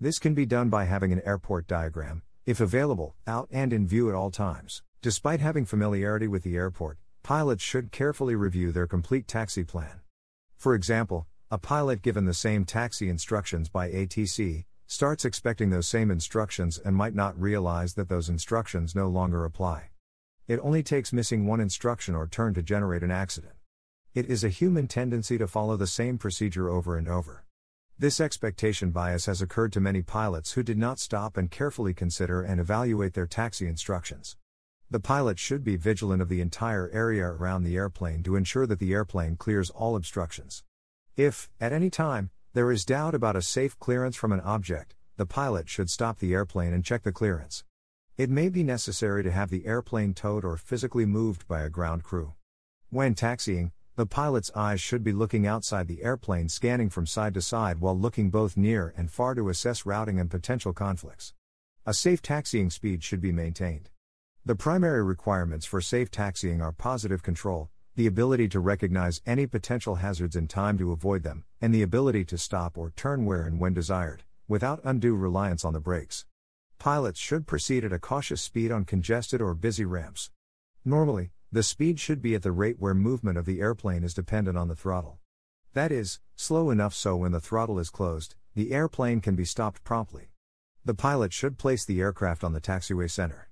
This can be done by having an airport diagram, if available, out and in view at all times. Despite having familiarity with the airport, pilots should carefully review their complete taxi plan. For example, a pilot given the same taxi instructions by ATC starts expecting those same instructions and might not realize that those instructions no longer apply. It only takes missing one instruction or turn to generate an accident. It is a human tendency to follow the same procedure over and over. This expectation bias has occurred to many pilots who did not stop and carefully consider and evaluate their taxi instructions. The pilot should be vigilant of the entire area around the airplane to ensure that the airplane clears all obstructions. If, at any time, there is doubt about a safe clearance from an object, the pilot should stop the airplane and check the clearance. It may be necessary to have the airplane towed or physically moved by a ground crew. When taxiing, the pilot's eyes should be looking outside the airplane, scanning from side to side while looking both near and far to assess routing and potential conflicts. A safe taxiing speed should be maintained. The primary requirements for safe taxiing are positive control, the ability to recognize any potential hazards in time to avoid them, and the ability to stop or turn where and when desired, without undue reliance on the brakes. Pilots should proceed at a cautious speed on congested or busy ramps. Normally, the speed should be at the rate where movement of the airplane is dependent on the throttle. That is, slow enough so when the throttle is closed, the airplane can be stopped promptly. The pilot should place the aircraft on the taxiway center.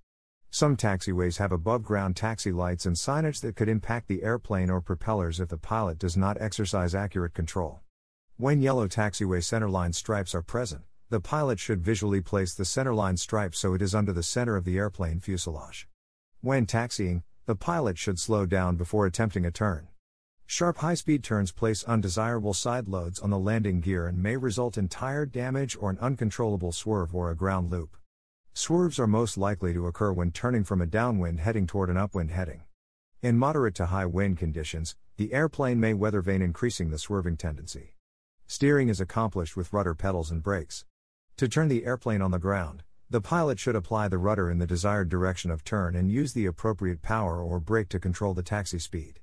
Some taxiways have above ground taxi lights and signage that could impact the airplane or propellers if the pilot does not exercise accurate control. When yellow taxiway centerline stripes are present, the pilot should visually place the centerline stripe so it is under the center of the airplane fuselage. When taxiing, the pilot should slow down before attempting a turn. Sharp high speed turns place undesirable side loads on the landing gear and may result in tire damage or an uncontrollable swerve or a ground loop. Swerves are most likely to occur when turning from a downwind heading toward an upwind heading. In moderate to high wind conditions, the airplane may weather vane increasing the swerving tendency. Steering is accomplished with rudder pedals and brakes. To turn the airplane on the ground, the pilot should apply the rudder in the desired direction of turn and use the appropriate power or brake to control the taxi speed.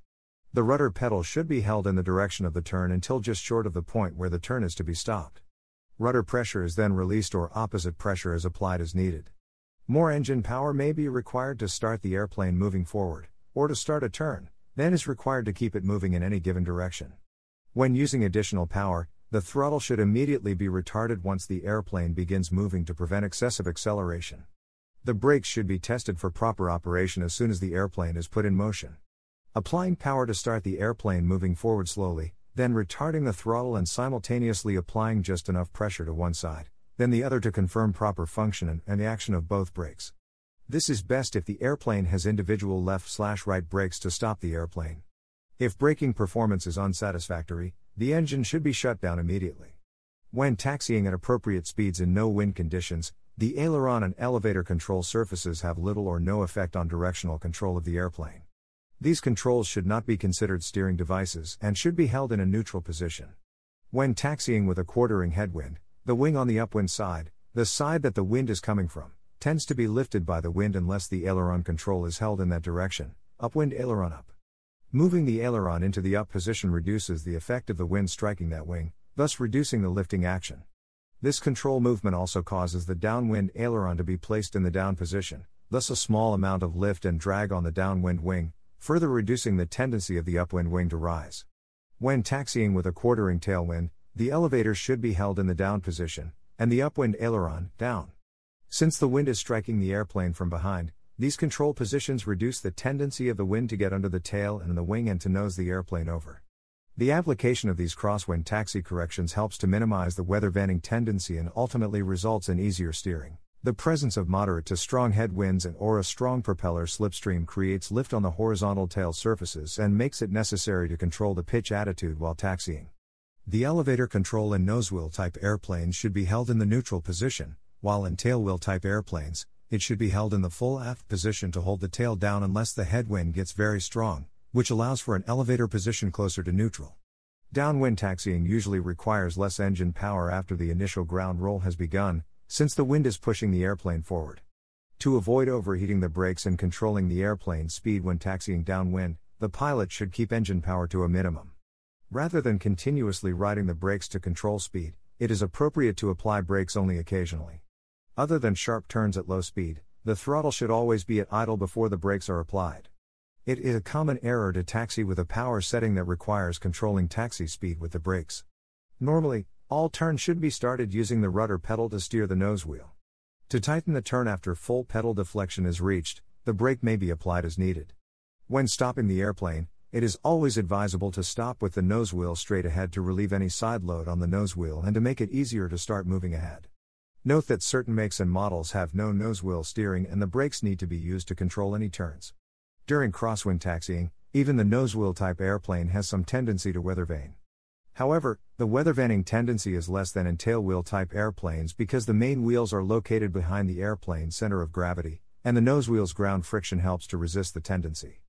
The rudder pedal should be held in the direction of the turn until just short of the point where the turn is to be stopped. Rudder pressure is then released or opposite pressure is applied as needed. More engine power may be required to start the airplane moving forward, or to start a turn, than is required to keep it moving in any given direction. When using additional power, the throttle should immediately be retarded once the airplane begins moving to prevent excessive acceleration. The brakes should be tested for proper operation as soon as the airplane is put in motion. Applying power to start the airplane moving forward slowly, then retarding the throttle and simultaneously applying just enough pressure to one side, then the other to confirm proper function and the action of both brakes. This is best if the airplane has individual left slash right brakes to stop the airplane. If braking performance is unsatisfactory, the engine should be shut down immediately. When taxiing at appropriate speeds in no wind conditions, the aileron and elevator control surfaces have little or no effect on directional control of the airplane. These controls should not be considered steering devices and should be held in a neutral position. When taxiing with a quartering headwind, the wing on the upwind side, the side that the wind is coming from, tends to be lifted by the wind unless the aileron control is held in that direction, upwind aileron up. Moving the aileron into the up position reduces the effect of the wind striking that wing, thus reducing the lifting action. This control movement also causes the downwind aileron to be placed in the down position, thus a small amount of lift and drag on the downwind wing, further reducing the tendency of the upwind wing to rise. When taxiing with a quartering tailwind, the elevator should be held in the down position, and the upwind aileron, down. Since the wind is striking the airplane from behind, these control positions reduce the tendency of the wind to get under the tail and the wing and to nose the airplane over. The application of these crosswind taxi corrections helps to minimize the weather vaning tendency and ultimately results in easier steering. The presence of moderate to strong headwinds and or a strong propeller slipstream creates lift on the horizontal tail surfaces and makes it necessary to control the pitch attitude while taxiing. The elevator control in nosewheel type airplanes should be held in the neutral position, while in tailwheel type airplanes, it should be held in the full aft position to hold the tail down unless the headwind gets very strong, which allows for an elevator position closer to neutral. Downwind taxiing usually requires less engine power after the initial ground roll has begun, since the wind is pushing the airplane forward. To avoid overheating the brakes and controlling the airplane's speed when taxiing downwind, the pilot should keep engine power to a minimum. Rather than continuously riding the brakes to control speed, it is appropriate to apply brakes only occasionally. Other than sharp turns at low speed, the throttle should always be at idle before the brakes are applied. It is a common error to taxi with a power setting that requires controlling taxi speed with the brakes. Normally, all turns should be started using the rudder pedal to steer the nose wheel. To tighten the turn after full pedal deflection is reached, the brake may be applied as needed. When stopping the airplane, it is always advisable to stop with the nose wheel straight ahead to relieve any side load on the nose wheel and to make it easier to start moving ahead. Note that certain makes and models have no nose wheel steering and the brakes need to be used to control any turns. During crosswind taxiing, even the nose wheel type airplane has some tendency to weather vane. However, the weather vaning tendency is less than in tailwheel type airplanes because the main wheels are located behind the airplane's center of gravity, and the nose wheel's ground friction helps to resist the tendency.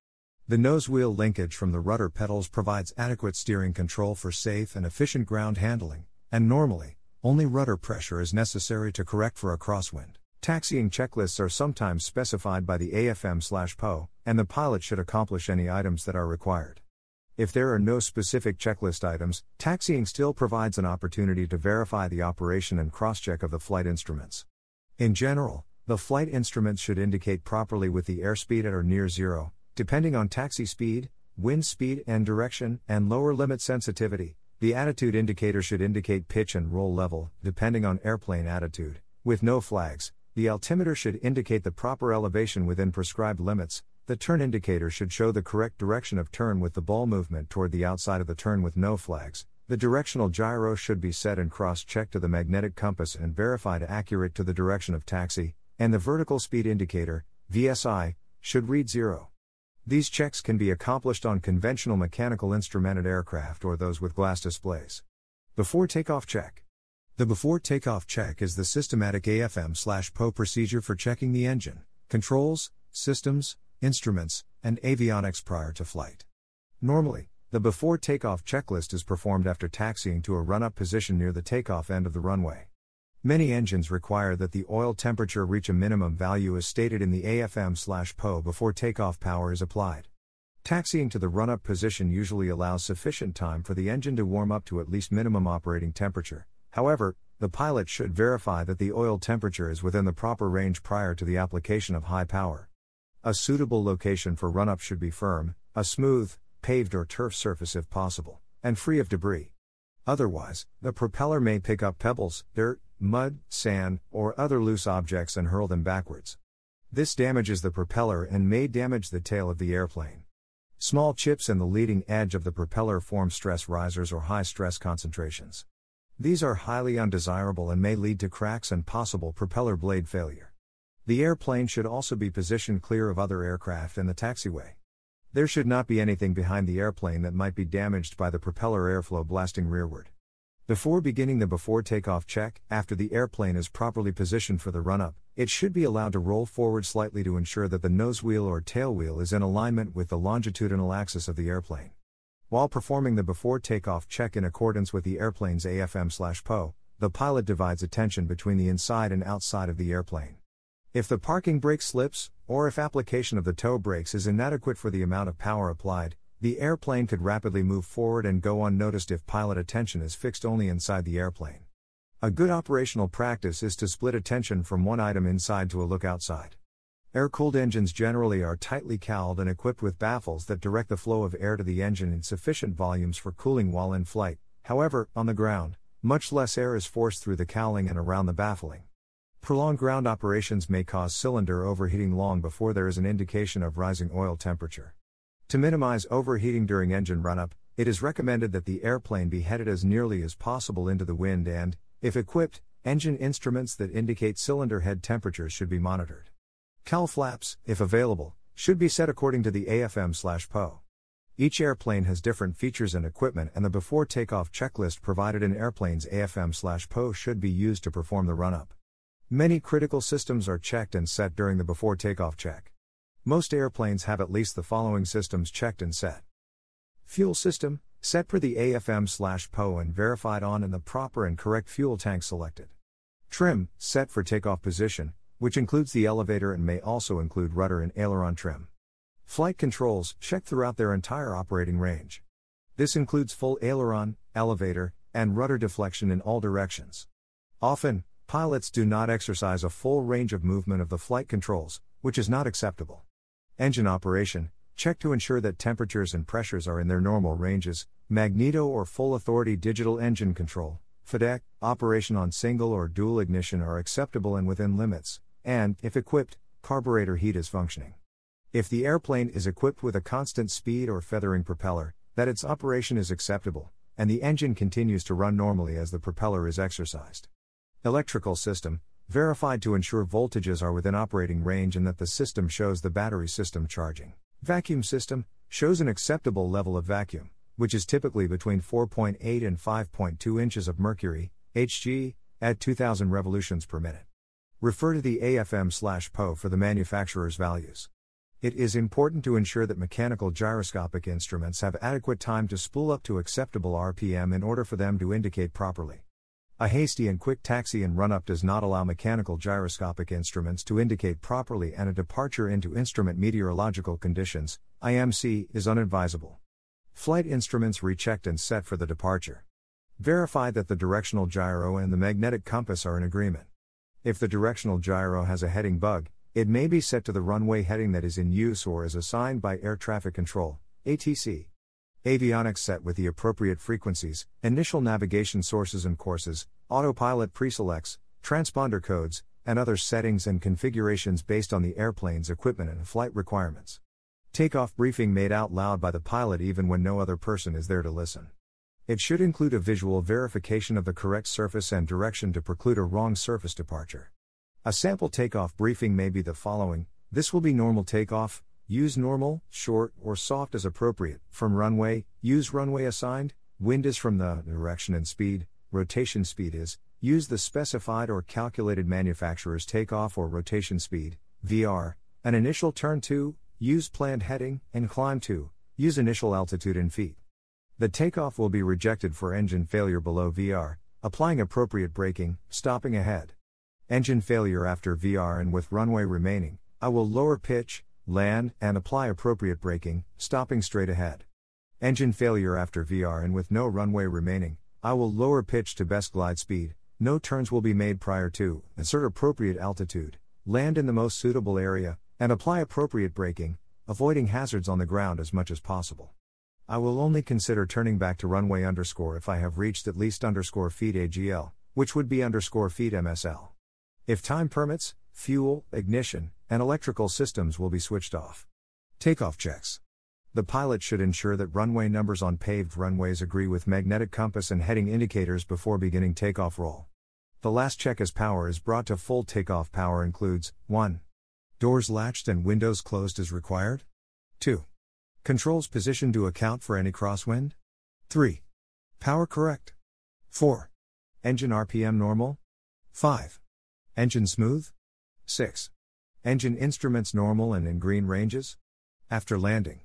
The nose wheel linkage from the rudder pedals provides adequate steering control for safe and efficient ground handling, and normally, only rudder pressure is necessary to correct for a crosswind. Taxiing checklists are sometimes specified by the AFM/PO, and the pilot should accomplish any items that are required. If there are no specific checklist items, taxiing still provides an opportunity to verify the operation and cross check of the flight instruments. In general, the flight instruments should indicate properly with the airspeed at or near zero, depending on taxi speed, wind speed and direction, and lower limit sensitivity, the attitude indicator should indicate pitch and roll level, depending on airplane attitude. With no flags, the altimeter should indicate the proper elevation within prescribed limits. The turn indicator should show the correct direction of turn with the ball movement toward the outside of the turn with no flags. The directional gyro should be set and cross checked to the magnetic compass and verified accurate to the direction of taxi, and the vertical speed indicator, VSI, should read 0. These checks can be accomplished on conventional mechanical instrumented aircraft or those with glass displays. Before takeoff check. The before takeoff check is the systematic AFM/PO procedure for checking the engine, controls, systems, instruments, and avionics prior to flight. Normally, the before takeoff checklist is performed after taxiing to a run up position near the takeoff end of the runway. Many engines require that the oil temperature reach a minimum value as stated in the AFM/PO before takeoff power is applied. Taxiing to the run-up position usually allows sufficient time for the engine to warm up to at least minimum operating temperature. However, the pilot should verify that the oil temperature is within the proper range prior to the application of high power. A suitable location for run-up should be firm, a smooth, paved or turf surface if possible, and free of debris. Otherwise, the propeller may pick up pebbles, dirt, mud, sand, or other loose objects and hurl them backwards. This damages the propeller and may damage the tail of the airplane. Small chips in the leading edge of the propeller form stress risers or high stress concentrations. These are highly undesirable and may lead to cracks and possible propeller blade failure. The airplane should also be positioned clear of other aircraft in the taxiway. There should not be anything behind the airplane that might be damaged by the propeller airflow blasting rearward. Before beginning the before takeoff check, after the airplane is properly positioned for the run up, it should be allowed to roll forward slightly to ensure that the nose wheel or tail wheel is in alignment with the longitudinal axis of the airplane. While performing the before takeoff check in accordance with the airplane's AFM/PO, the pilot divides attention between the inside and outside of the airplane. If the parking brake slips, or if application of the toe brakes is inadequate for the amount of power applied, the airplane could rapidly move forward and go unnoticed if pilot attention is fixed only inside the airplane. A good operational practice is to split attention from one item inside to a look outside. Air cooled engines generally are tightly cowled and equipped with baffles that direct the flow of air to the engine in sufficient volumes for cooling while in flight. However, on the ground, much less air is forced through the cowling and around the baffling. Prolonged ground operations may cause cylinder overheating long before there is an indication of rising oil temperature. To minimize overheating during engine run-up, it is recommended that the airplane be headed as nearly as possible into the wind and, if equipped, engine instruments that indicate cylinder head temperatures should be monitored. Cowl flaps, if available, should be set according to the AFM/PO. Each airplane has different features and equipment and the before takeoff checklist provided in airplane's AFM/PO should be used to perform the run-up. Many critical systems are checked and set during the before takeoff check. Most airplanes have at least the following systems checked and set. Fuel system, set per the AFM/PO and verified on and the proper and correct fuel tank selected. Trim, set for takeoff position, which includes the elevator and may also include rudder and aileron trim. Flight controls, checked throughout their entire operating range. This includes full aileron, elevator, and rudder deflection in all directions. Often, Pilots do not exercise a full range of movement of the flight controls, which is not acceptable. Engine operation check to ensure that temperatures and pressures are in their normal ranges. Magneto or full authority digital engine control, FADEC, operation on single or dual ignition are acceptable and within limits, and, if equipped, carburetor heat is functioning. If the airplane is equipped with a constant speed or feathering propeller, that its operation is acceptable, and the engine continues to run normally as the propeller is exercised. Electrical system, verified to ensure voltages are within operating range and that the system shows the battery system charging. Vacuum system, shows an acceptable level of vacuum, which is typically between 4.8 and 5.2 inches of mercury, Hg, at 2000 revolutions per minute. Refer to the AFM/PO for the manufacturer's values. It is important to ensure that mechanical gyroscopic instruments have adequate time to spool up to acceptable RPM in order for them to indicate properly. A hasty and quick taxi and run up does not allow mechanical gyroscopic instruments to indicate properly, and a departure into instrument meteorological conditions IMC is unadvisable. Flight instruments rechecked and set for the departure. Verify that the directional gyro and the magnetic compass are in agreement. If the directional gyro has a heading bug, it may be set to the runway heading that is in use or is assigned by Air Traffic Control ATC. Avionics set with the appropriate frequencies, initial navigation sources and courses, autopilot preselects, transponder codes, and other settings and configurations based on the airplane's equipment and flight requirements. Takeoff briefing made out loud by the pilot even when no other person is there to listen. It should include a visual verification of the correct surface and direction to preclude a wrong surface departure. A sample takeoff briefing may be the following this will be normal takeoff, Use normal, short, or soft as appropriate. From runway, use runway assigned. Wind is from the direction and speed. Rotation speed is. Use the specified or calculated manufacturer's takeoff or rotation speed. VR. An initial turn to. Use planned heading and climb to. Use initial altitude in feet. The takeoff will be rejected for engine failure below VR, applying appropriate braking, stopping ahead. Engine failure after VR and with runway remaining, I will lower pitch, land, and apply appropriate braking, stopping straight ahead. Engine failure after VR and with no runway remaining, I will lower pitch to best glide speed, no turns will be made prior to, insert appropriate altitude, land in the most suitable area, and apply appropriate braking, avoiding hazards on the ground as much as possible. I will only consider turning back to runway underscore if I have reached at least underscore feet AGL, which would be underscore feet MSL. If time permits, fuel, ignition, and electrical systems will be switched off. Takeoff checks. The pilot should ensure that runway numbers on paved runways agree with magnetic compass and heading indicators before beginning takeoff roll. The last check as power is brought to full takeoff power includes 1. Doors latched and windows closed as required. 2. Controls positioned to account for any crosswind. 3. Power correct. 4. Engine RPM normal. 5. Engine smooth. 6. Engine instruments normal and in green ranges? After landing.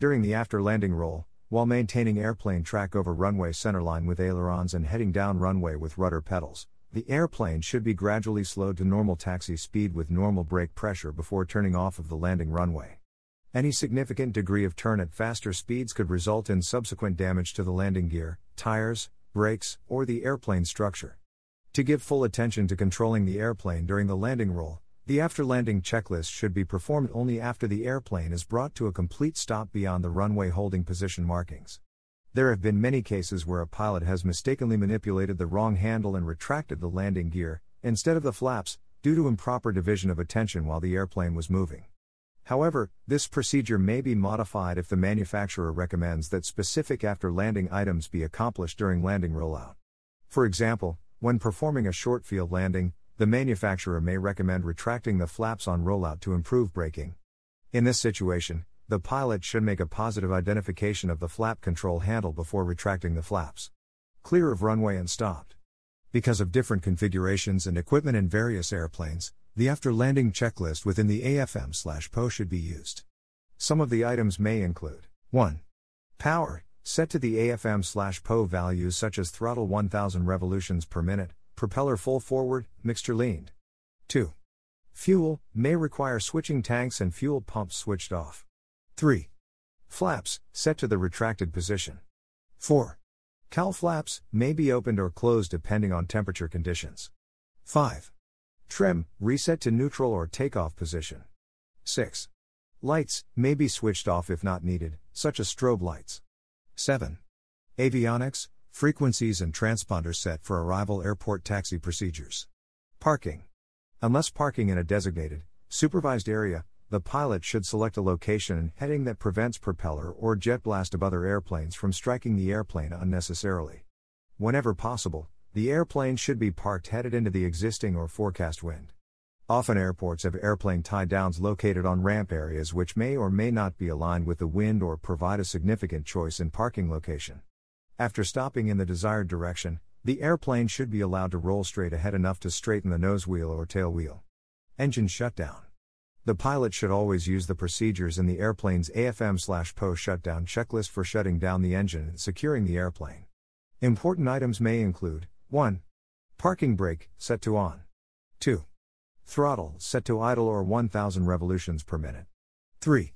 During the after landing roll, while maintaining airplane track over runway centerline with ailerons and heading down runway with rudder pedals, the airplane should be gradually slowed to normal taxi speed with normal brake pressure before turning off of the landing runway. Any significant degree of turn at faster speeds could result in subsequent damage to the landing gear, tires, brakes, or the airplane structure. To give full attention to controlling the airplane during the landing roll, the after landing checklist should be performed only after the airplane is brought to a complete stop beyond the runway holding position markings. There have been many cases where a pilot has mistakenly manipulated the wrong handle and retracted the landing gear, instead of the flaps, due to improper division of attention while the airplane was moving. However, this procedure may be modified if the manufacturer recommends that specific after landing items be accomplished during landing rollout. For example, when performing a short field landing, the manufacturer may recommend retracting the flaps on rollout to improve braking. In this situation, the pilot should make a positive identification of the flap control handle before retracting the flaps. Clear of runway and stopped. Because of different configurations and equipment in various airplanes, the after landing checklist within the AFM/PO should be used. Some of the items may include 1. Power, set to the AFM slash PO values such as throttle 1000 revolutions per minute, propeller full forward, mixture leaned. 2. Fuel may require switching tanks and fuel pumps switched off. 3. Flaps set to the retracted position. 4. Cowl flaps may be opened or closed depending on temperature conditions. 5. Trim, reset to neutral or takeoff position. 6. Lights, may be switched off if not needed, such as strobe lights. 7. Avionics, frequencies and transponder set for arrival airport taxi procedures. Parking. Unless parking in a designated, supervised area, the pilot should select a location and heading that prevents propeller or jet blast of other airplanes from striking the airplane unnecessarily. Whenever possible, the airplane should be parked headed into the existing or forecast wind. Often airports have airplane tie downs located on ramp areas which may or may not be aligned with the wind or provide a significant choice in parking location. After stopping in the desired direction, the airplane should be allowed to roll straight ahead enough to straighten the nose wheel or tail wheel. Engine shutdown. The pilot should always use the procedures in the airplane's AFM/PO shutdown checklist for shutting down the engine and securing the airplane. Important items may include 1. Parking brake set to on. 2. Throttle set to idle or 1000 revolutions per minute. 3.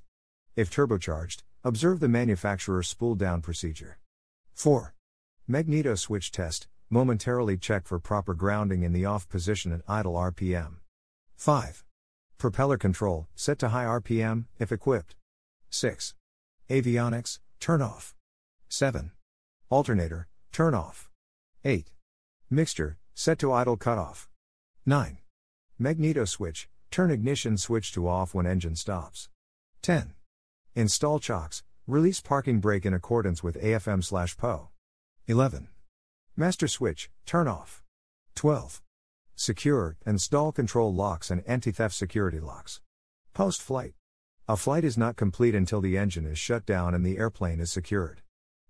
If turbocharged, observe the manufacturer's spool down procedure. 4. Magneto switch test, momentarily check for proper grounding in the off position at idle RPM. 5. Propeller control, set to high RPM, if equipped. 6. Avionics, turn off. 7. Alternator, turn off. 8. Mixture, set to idle cutoff. 9. Magneto switch, turn ignition switch to off when engine stops. 10. Install chocks, release parking brake in accordance with AFM/PO. 11. Master switch, turn off. 12. Secure and stall control locks and anti-theft security locks. Post flight. A flight is not complete until the engine is shut down and the airplane is secured.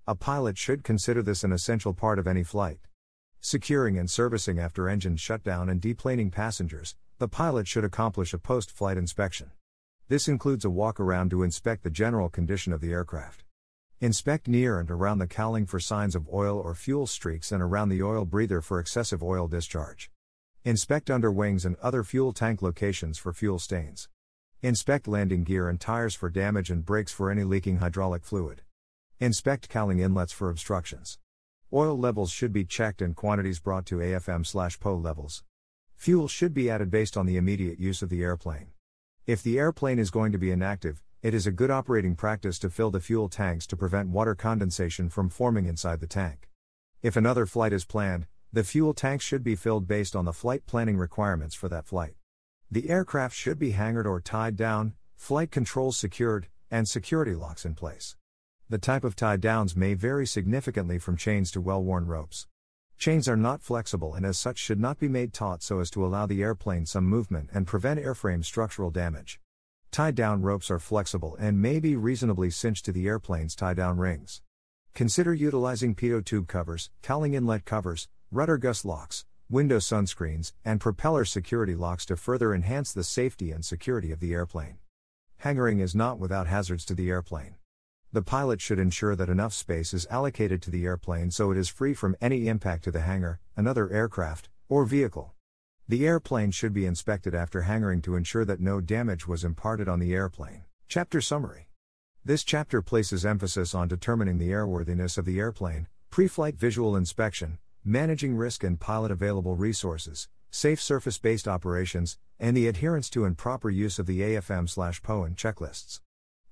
A pilot should consider this an essential part of any flight. Securing and servicing after engine shutdown and deplaning passengers, the pilot should accomplish a post flight inspection. This includes a walk around to inspect the general condition of the aircraft. Inspect near and around the cowling for signs of oil or fuel streaks and around the oil breather for excessive oil discharge. Inspect under wings and other fuel tank locations for fuel stains. Inspect landing gear and tires for damage and brakes for any leaking hydraulic fluid. Inspect cowling inlets for obstructions. Oil levels should be checked and quantities brought to AFM slash PO levels. Fuel should be added based on the immediate use of the airplane. If the airplane is going to be inactive, it is a good operating practice to fill the fuel tanks to prevent water condensation from forming inside the tank. If another flight is planned, the fuel tanks should be filled based on the flight planning requirements for that flight. The aircraft should be hangared or tied down, flight controls secured, and security locks in place. The type of tie downs may vary significantly from chains to well worn ropes. Chains are not flexible and as such should not be made taut so as to allow the airplane some movement and prevent airframe structural damage. Tie down ropes are flexible and may be reasonably cinched to the airplane's tie down rings. Consider utilizing pitot tube covers, cowling inlet covers, rudder gust locks, window sunscreens, and propeller security locks to further enhance the safety and security of the airplane. Hangaring is not without hazards to the airplane. The pilot should ensure that enough space is allocated to the airplane so it is free from any impact to the hangar, another aircraft, or vehicle. The airplane should be inspected after hangaring to ensure that no damage was imparted on the airplane. Chapter Summary This chapter places emphasis on determining the airworthiness of the airplane, pre flight visual inspection, managing risk and pilot available resources, safe surface based operations, and the adherence to and proper use of the AFM/PO and checklists.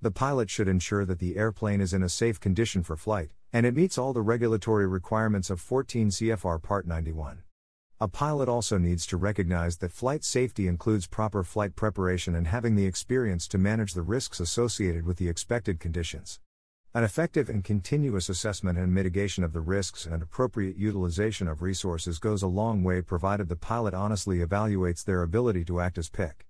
The pilot should ensure that the airplane is in a safe condition for flight, and it meets all the regulatory requirements of 14 CFR Part 91. A pilot also needs to recognize that flight safety includes proper flight preparation and having the experience to manage the risks associated with the expected conditions. An effective and continuous assessment and mitigation of the risks and appropriate utilization of resources goes a long way provided the pilot honestly evaluates their ability to act as PIC.